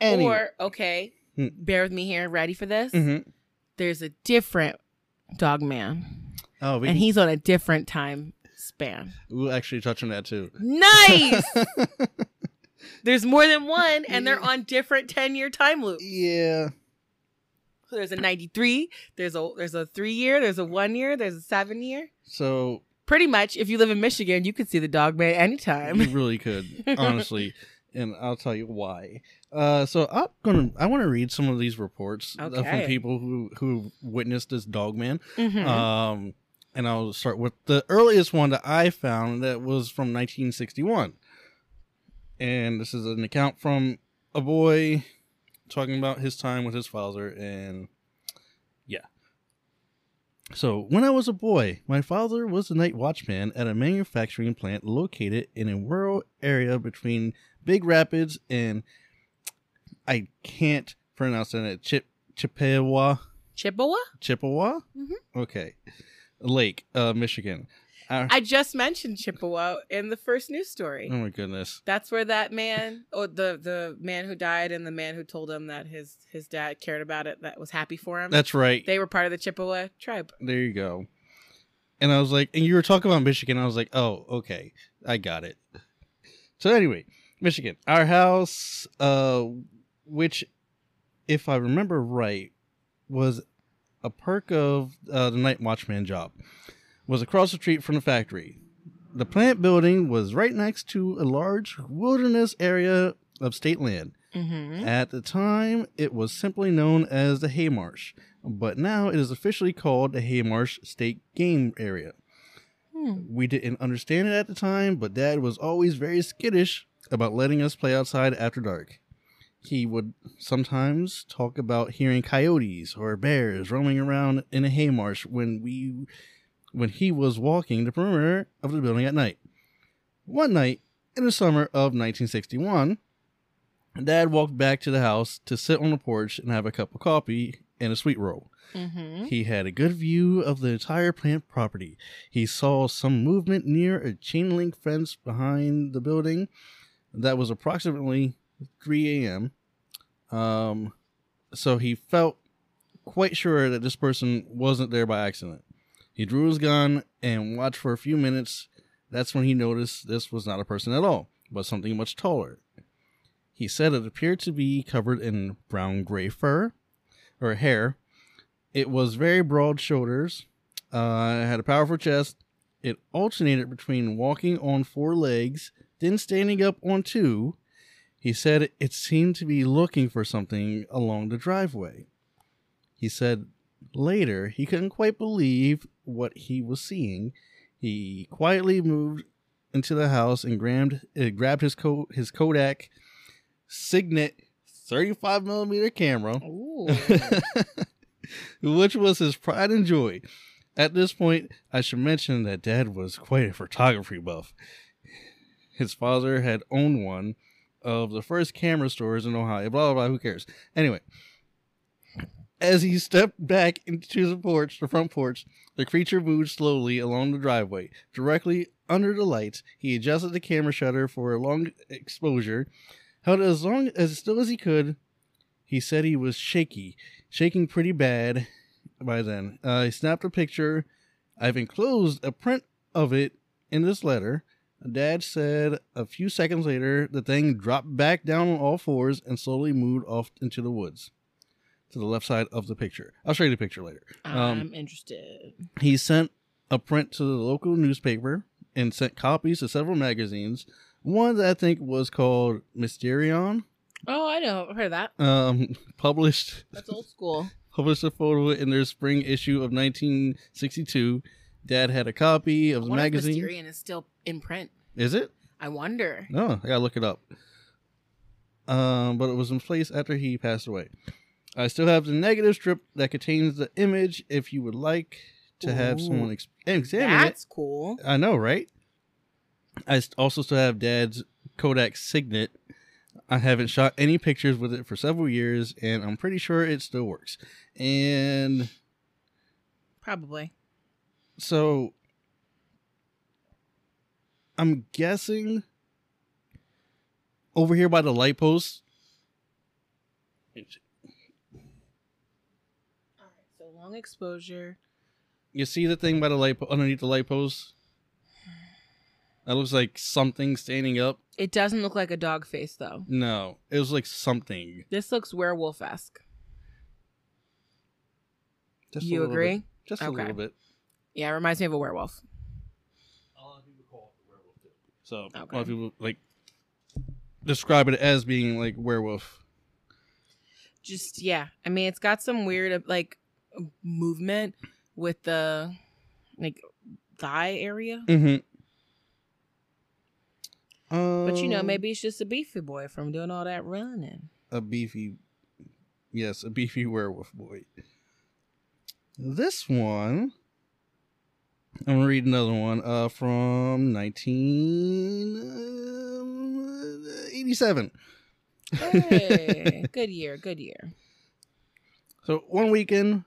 S2: Anyway.
S1: Or okay,
S2: Hmm.
S1: bear with me here. Ready for this?
S2: Mhm.
S1: There's a different dog man,
S2: Oh, we
S1: and
S2: can-
S1: he's on a different time span.
S2: we'll actually touch on that too.
S1: Nice. (laughs) There's more than one, and they're on different ten year time loops.
S2: yeah.
S1: So there's a 93. There's a there's a three year. There's a one year. There's a seven year.
S2: So
S1: Pretty much, if you live in Michigan, you could see the dog man
S2: you
S1: anytime.
S2: really could, (laughs) honestly, and I'll tell you why. Uh, so I'm gonna I want to read some of these reports uh, from people who who witnessed this dog man.
S1: Mhm.
S2: Um, and I'll start with the earliest one that I found that was from 1961, and this is an account from a boy talking about his time with his father and yeah. So, when I was a boy, my father was a night watchman at a manufacturing plant located in a rural area between Big Rapids and I can't pronounce that Chip Chippewa
S1: Chippewa.
S2: Chippewa.
S1: Mhm.
S2: Okay, Lake, uh, Michigan. Uh,
S1: I just mentioned Chippewa in the first news story.
S2: oh my goodness.
S1: That's where that man, or the the man who died, and the man who told him that his his dad cared about it, that was happy for him.
S2: That's right.
S1: they were part of the Chippewa tribe.
S2: there you go. And I was like, and you were talking about Michigan. I was like, oh, okay, I got it. So anyway, Michigan, our house, uh, which, if I remember right, was a perk of uh, the night watchman job, was across the street from the factory. The plant building was right next to a large wilderness area of state land.
S1: Mm-hmm.
S2: At the time, it was simply known as the Haymarsh, but now it is officially called the Haymarsh State Game Area.
S1: Hmm.
S2: We didn't understand it at the time, but Dad was always very skittish about letting us play outside after dark. He would sometimes talk about hearing coyotes or bears roaming around in a haymarsh when we when he was walking the perimeter of the building at night. One night in the summer of 1961, Dad walked back to the house to sit on the porch and have a cup of coffee and a sweet roll.
S1: Mm-hmm.
S2: He had a good view of the entire plant property. He saw some movement near a chain link fence behind the building. That was approximately 3 a.m. Um, so he felt quite sure that this person wasn't there by accident. He drew his gun and watched for a few minutes. That's when he noticed this was not a person at all, but something much taller. He said it appeared to be covered in brown gray fur or hair. It was very broad shoulders. Uh, had a powerful chest. It alternated between walking on four legs, then standing up on two. He said it seemed to be looking for something along the driveway. He said Later, he couldn't quite believe what he was seeing. He quietly moved into the house and grabbed, uh, grabbed his, co- his Kodak Signet 35 millimeter camera, (laughs) which was his pride and joy. At this point, I should mention that Dad was quite a photography buff. His father had owned one of the first camera stores in Ohio. Blah blah blah. Who cares? Anyway, as he stepped back into the porch, the front porch, the creature moved slowly along the driveway, directly under the lights. He adjusted the camera shutter for a long exposure, held it as long as still as he could. He said he was shaky, shaking pretty bad by then. Uh, he snapped a picture. I've enclosed a print of it in this letter. Dad said a few seconds later the thing dropped back down on all fours and slowly moved off into the woods to the left side of the picture. I'll show you the picture later. Um,
S1: I'm interested.
S2: He sent a print to the local newspaper and sent copies to several magazines. One that I think was called Mysterion,
S1: Oh, I know. I've heard of that.
S2: um, (laughs) published
S1: That's old school. (laughs)
S2: published a photo in their spring issue of 1962. Dad had a copy of the
S1: wonder if
S2: magazine.
S1: Mysterion is still in print.
S2: Is it?
S1: I wonder.
S2: No, I gotta look it up. Um, but it was in place after he passed away. I still have the negative strip that contains the image. If you would like to have
S1: Ooh.
S2: someone ex- examine
S1: That's cool.
S2: I know, right? I also still have Dad's Kodak Signet. I haven't shot any pictures with it for several years, and I'm pretty sure it still works. And
S1: Probably.
S2: So I'm guessing over here by the light post.
S1: All right. So long exposure.
S2: You see the thing by the light po- underneath the light post? That looks like something standing up.
S1: It doesn't look like a dog face though.
S2: No, it was like something.
S1: This looks werewolf esque.
S2: Just
S1: You agree?
S2: bit. Just a little bit.
S1: Yeah, it reminds me of a werewolf.
S2: A lot of people call it a werewolf too. So a lot of people like describe it as being like werewolf.
S1: Just yeah. I mean, it's got some weird uh, like movement with the like thigh area.
S2: Mm-hmm.
S1: But you know, maybe it's just a beefy boy from doing all that running.
S2: a beefy yes a beefy werewolf boy this one i'm gonna read another one uh from 1987
S1: Hey, good year, good year.
S2: so one weekend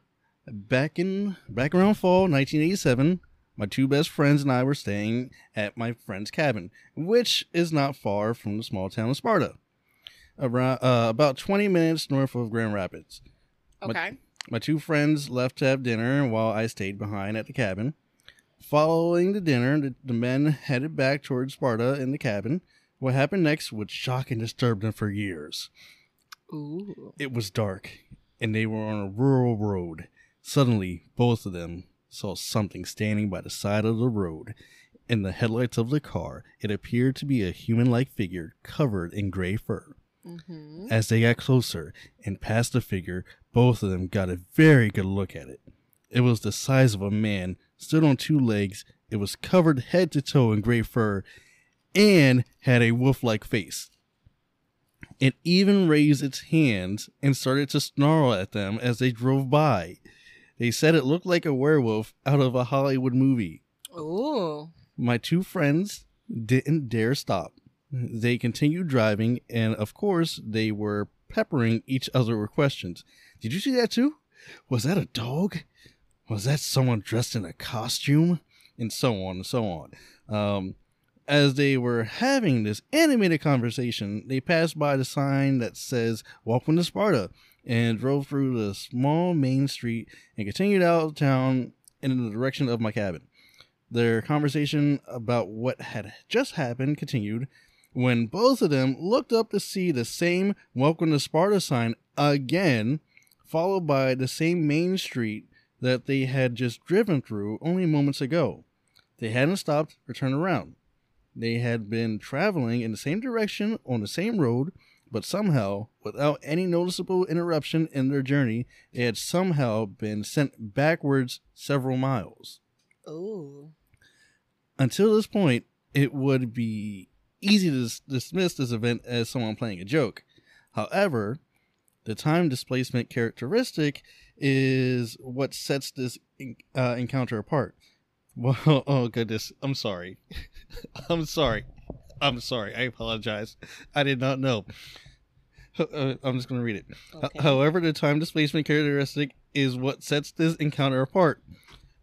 S2: back in back around fall 1987 my two best friends and i were staying at my friend's cabin which is not far from the small town of sparta around uh, about 20 minutes north of grand rapids
S1: Okay.
S2: My two friends left to have dinner while I stayed behind at the cabin. Following the dinner, the, the men headed back towards Sparta in the cabin. What happened next would shock and disturb them for years.
S1: Ooh.
S2: It was dark, and they were on a rural road. Suddenly, both of them saw something standing by the side of the road. In the headlights of the car, it appeared to be a human like figure covered in gray fur.
S1: Mm-hmm.
S2: As they got closer and past the figure, both of them got a very good look at it. It was the size of a man, stood on two legs, it was covered head to toe in gray fur, and had a wolf like face. It even raised its hands and started to snarl at them as they drove by. They said it looked like a werewolf out of a Hollywood movie.
S1: Ooh.
S2: My two friends didn't dare stop. They continued driving, and of course, they were peppering each other with questions. Did you see that too? Was that a dog? Was that someone dressed in a costume? And so on and so on. Um, as they were having this animated conversation, they passed by the sign that says Welcome to Sparta and drove through the small main street and continued out of town in the direction of my cabin. Their conversation about what had just happened continued when both of them looked up to see the same Welcome to Sparta sign again, followed by the same main street that they had just driven through only moments ago. They hadn't stopped or turned around. They had been traveling in the same direction on the same road, but somehow, without any noticeable interruption in their journey, they had somehow been sent backwards several miles.
S1: Ooh.
S2: Until this point, it would be easy to dismiss this event as someone playing a joke. However, the time displacement characteristic is what sets this uh, encounter apart. (laughs) Well, oh goodness, I'm sorry. (laughs) I'm sorry. I'm sorry. I apologize. I did not know. Uh, I'm just going to read it.
S1: Okay.
S2: However, the time displacement characteristic is what sets this encounter apart.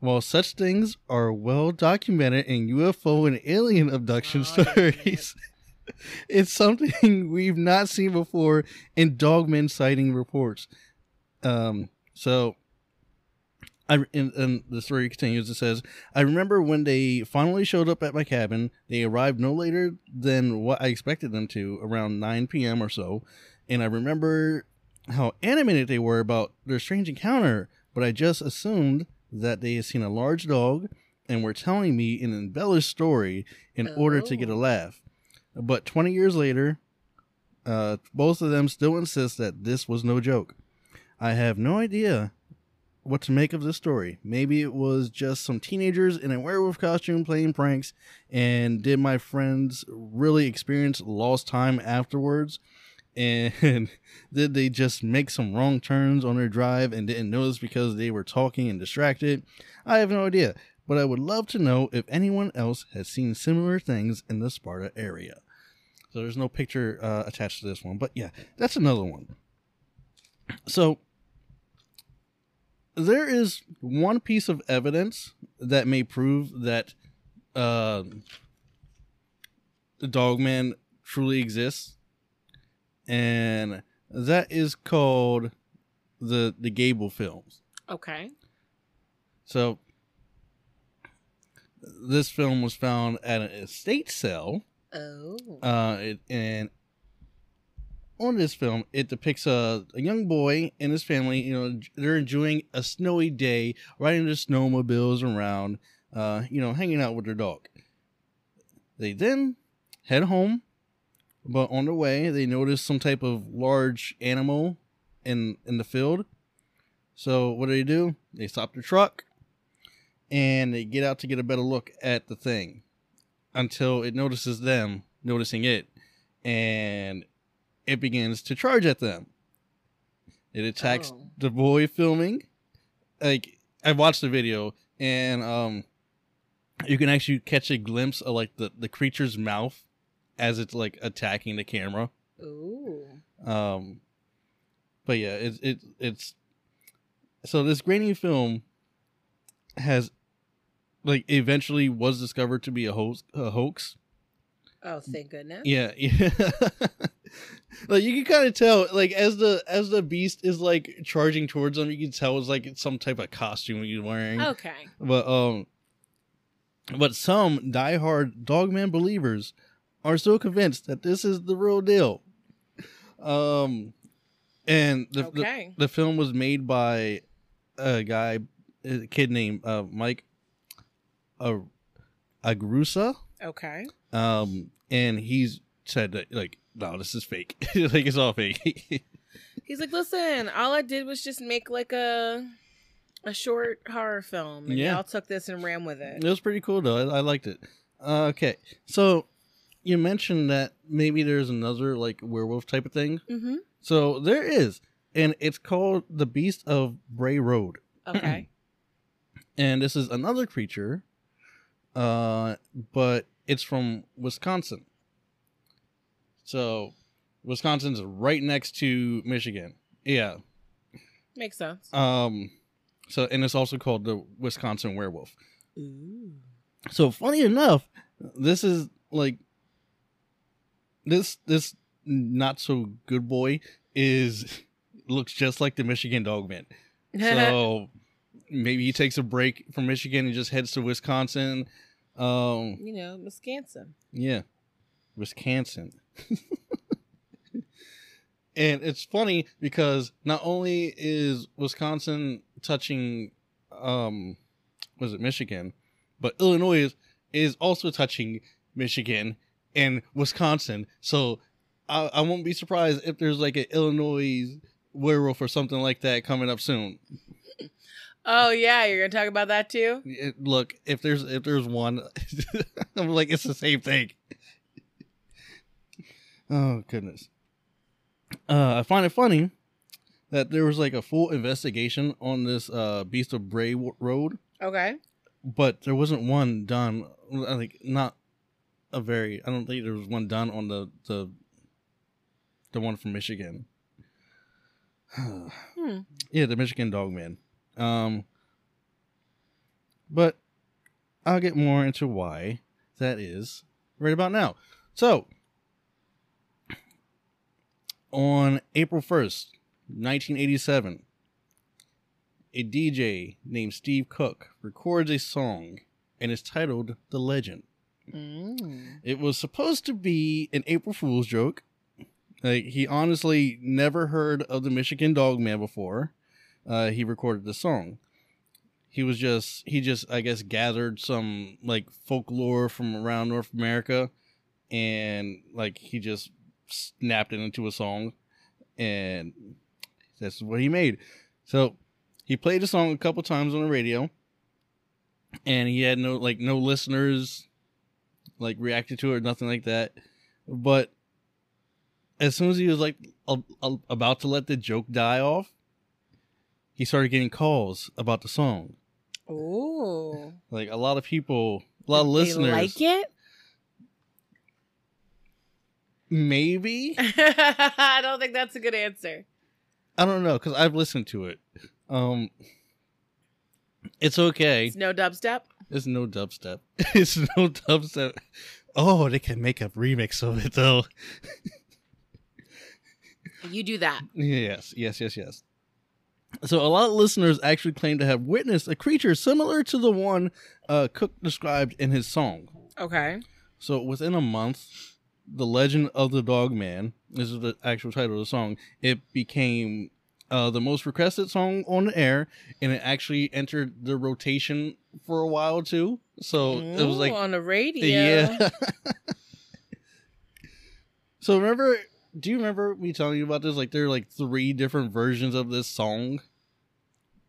S2: While such things are well documented in UFO and alien abduction
S1: Oh,
S2: stories, it's something (laughs) we've not seen before in dogmen sighting reports. Um, so, I and, and the story continues. It says, "I remember when they finally showed up at my cabin. They arrived no later than what I expected them to, around 9 p.m. or so, and I remember how animated they were about their strange encounter. But I just assumed that they had seen a large dog and were telling me an embellished story in order to get a
S1: Oh.
S2: laugh. But 20 years later, uh, both of them still insist that this was no joke. I have no idea what to make of this story. Maybe it was just some teenagers in a werewolf costume playing pranks, and did my friends really experience lost time afterwards? And (laughs) did they just make some wrong turns on their drive and didn't notice because they were talking and distracted? I have no idea, but I would love to know if anyone else has seen similar things in the Sparta area. So there's no picture uh, attached to this one, but yeah, that's another one. So there is one piece of evidence that may prove that uh, the Dogman truly exists, and that is called the the Gable films.
S1: Okay.
S2: So this film was found at an estate sale
S1: Oh.
S2: uh, it, and on this film, it depicts a, a young boy and his family. You know, they're enjoying a snowy day, riding their snowmobiles around, uh, you know, hanging out with their dog. They then head home, but on the way, they notice some type of large animal in in the field. So what do they do? They stop the truck, and they get out to get a better look at the thing until it notices them noticing it and it begins to charge at them. It attacks
S1: Oh.
S2: the boy filming. Like I watched the video and um you can actually catch a glimpse of like the, the creature's mouth as it's like attacking the camera.
S1: Ooh.
S2: Um but yeah, it's it it's so this grainy film has like eventually was discovered to be a hoax a hoax.
S1: Oh, thank goodness.
S2: Yeah, (laughs) yeah. like you can kind of tell, like as the as the beast is like charging towards them, you can tell it's like some type of costume he's wearing.
S1: Okay.
S2: But um, but some diehard Dogman believers are still convinced that this is the real deal. Um, and the the, the film was made by a guy, a kid named uh, Mike uh, Agrusa
S1: Okay.
S2: um and he's said that like no this is fake (laughs) like it's all fake
S1: He's like, listen, all I did was just make like a a short horror film, and
S2: Yeah.
S1: y'all took this and ran with
S2: it
S1: it.
S2: was pretty cool though i, I liked it uh, okay so you mentioned that maybe there's another like werewolf type of thing
S1: Mm-hmm.
S2: so there is and it's called the beast of bray road
S1: Okay. (clears throat)
S2: and this is another creature uh but it's from wisconsin so wisconsin's right next to michigan yeah
S1: Makes sense.
S2: Um, so and it's also called the Wisconsin werewolf.
S1: Ooh.
S2: So funny enough, this is like this this not so good boy is looks just like the Michigan Dogman. (laughs) So maybe he takes a break from Michigan and just heads to Wisconsin. Um,
S1: you know, Wisconsin.
S2: yeah, Wisconsin. and it's funny because not only is Wisconsin touching, um, was it Michigan, but Illinois is, is also touching Michigan and Wisconsin. So I, I won't be surprised if there's like an Illinois werewolf or something like that coming up soon.
S1: Oh yeah, you're gonna talk about that too.
S2: It- look, if there's if there's one, (laughs) I'm like it's the same thing. Oh goodness. Uh, I find it funny that there was like a full investigation on this uh, Beast of Bray Road,
S1: Okay.
S2: but there wasn't one done. Like not a very. I don't think there was one done on the the the one from Michigan. (sighs)
S1: Hmm.
S2: Yeah, the Michigan Dog Man. Um, but I'll get more into why that is right about now. So, on April 1st, 1987, a DJ named Steve Cook records a song and it's titled The Legend.
S1: Mm.
S2: It was supposed to be an April Fool's joke. Like he honestly never heard of the Michigan Dog Man before. Uh, he recorded the song. He was just he just I guess gathered some like folklore from around North America, and like he just snapped it into a song, and that's what he made. So he played the song a couple times on the radio, and he had no like no listeners like reacted to it or nothing like that. But as soon as he was like a, a- about to let the joke die off, he started getting calls about the song.
S1: Oh.
S2: Like a lot of people, a lot of listeners,
S1: like it.
S2: maybe (laughs)
S1: I don't think that's a good answer.
S2: I don't know because I've listened to it. Um, it's okay.
S1: It's no dubstep.
S2: It's no dubstep. (laughs) It's no dubstep. Oh, they can make a remix of it though.
S1: You do that. (laughs)
S2: Yes, yes, yes, yes. So a lot of listeners actually claim to have witnessed a creature similar to the one uh, Cook described in his song.
S1: Okay.
S2: So within a month, the legend of the Dog Man this is the actual title of the song. It became uh, the most requested song on the air, and it actually entered the rotation for a while too. So it was like
S1: on the radio.
S2: yeah. (laughs) so remember, do you remember me telling you about this? Like there are like three different versions of this song.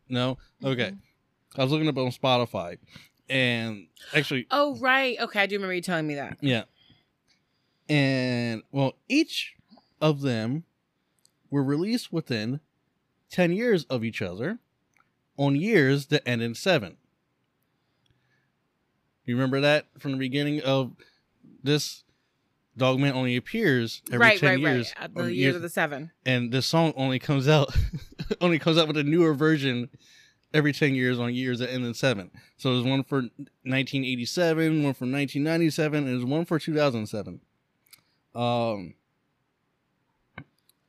S2: No, mm-hmm. okay. I was looking up on Spotify, and actually,
S1: Oh right. Okay, I do remember you telling me that.
S2: yeah. And well, each of them were released within ten years of each other, on years that end in seven. You remember that from the beginning of this Dogman only appears every
S1: right,
S2: ten
S1: right,
S2: years,
S1: right. The year of the seven.
S2: and the song only comes out (laughs) only comes out with a newer version every 10 years on years that end in 7 so there's one for 1987 one for 1997 and there's one for 2007 um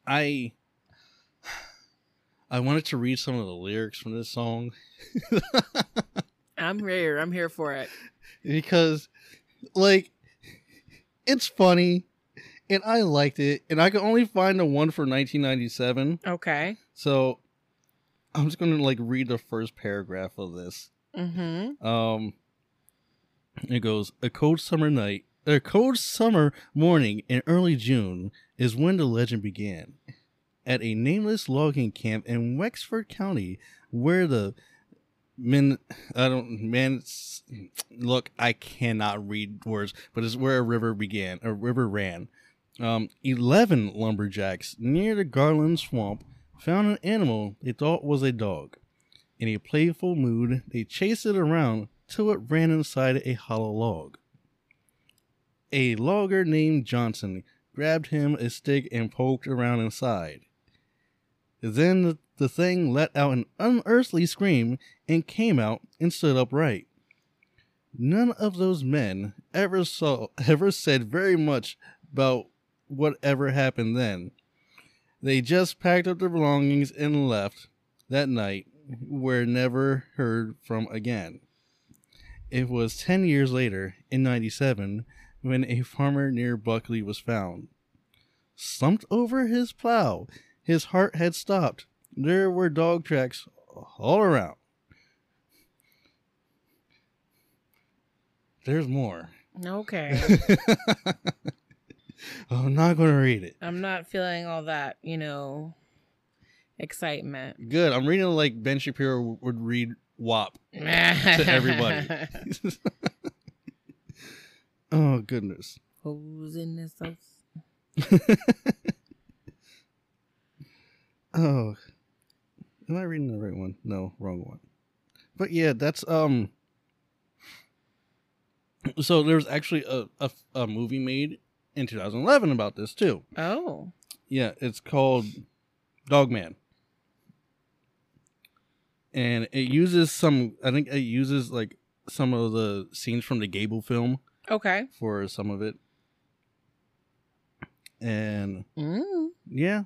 S2: i i wanted to read some of the lyrics from this song (laughs)
S1: I'm here. I'm here for it.
S2: because like it's funny and i liked it and i could only find the one for 1997
S1: Okay.
S2: So I'm just gonna like read the first paragraph of this.
S1: Mm-hmm.
S2: Um it goes, A cold summer night a cold summer morning in early June is when the legend began. At a nameless logging camp in Wexford County, where the men I don't man look, I cannot read words, but it's where a river began, a river ran. Um, eleven lumberjacks near the Garland swamp found an animal they thought was a dog. In a playful mood, they chased it around till it ran inside a hollow log. A logger named Johnson grabbed him a stick and poked around inside. Then the, the thing let out an unearthly scream and came out and stood upright. None of those men ever saw (laughs) ever said very much about whatever happened then. They just packed up their belongings and left that night, were never heard from again. It was 10 years later, in 97, when a farmer near Buckley was found. Slumped over his plow, his heart had stopped. There were dog tracks all around. There's more.
S1: Okay. (laughs)
S2: I'm not going to read it.
S1: I'm not feeling all that, you know, excitement.
S2: Good. I'm reading like Ben Shapiro would read WAP to everybody. (laughs) oh goodness.
S1: Who's in this house? (laughs)
S2: oh, am I reading the right one? No, wrong one. But yeah, that's um. So there's actually a, a, a movie made in 2011 about this too.
S1: Oh.
S2: Yeah, it's called Dogman. And it uses some I think it uses like some of the scenes from the Gable film
S1: Okay.
S2: for some of it. And
S1: Mm.
S2: yeah.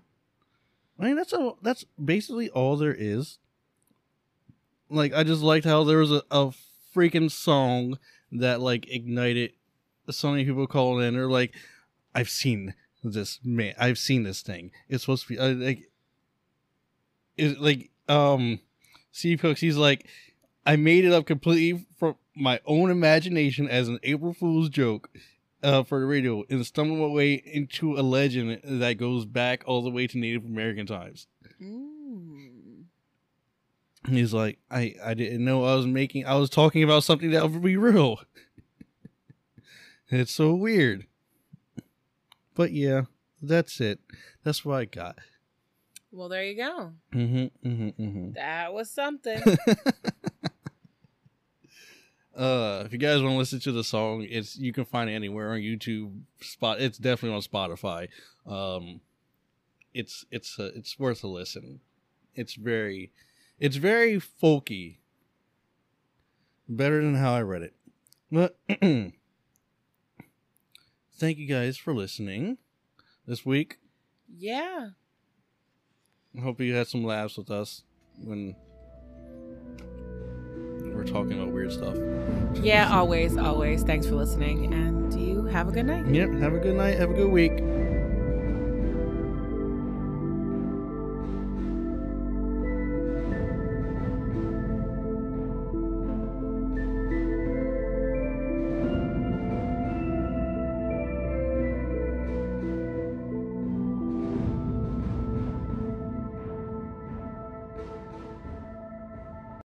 S2: I mean that's a that's basically all there is. Like I just liked how there was a, a freaking song that like ignited so many people calling in. They're like, I've seen this man. I've seen this thing. It's supposed to be uh, like, it like um, Steve Cooks. He's like, I made it up completely from my own imagination as an April Fool's joke. Uh, for the radio and stumbled my way into a legend that goes back all the way to Native American times.
S1: Mm.
S2: And he's like, I, I didn't know I was making, I was talking about something that would be real. (laughs) it's so weird. But yeah, that's it. That's what I got.
S1: Well, there you go.
S2: Mm-hmm, mm-hmm, mm-hmm.
S1: That was something. (laughs)
S2: uh, if you guys want to listen to the song, it's you can find it anywhere on YouTube. Spot, it's definitely on Spotify. Um, it's it's a, it's worth a listen. It's very, it's very folky. Better than how I read it. But (clears throat) thank you guys for listening this week.
S1: yeah.
S2: I hope you had some laughs with us when we're talking about weird stuff.
S1: Yeah, always, always. Thanks for listening. And you have a good night.
S2: Yep. Have a good night. Have a good week.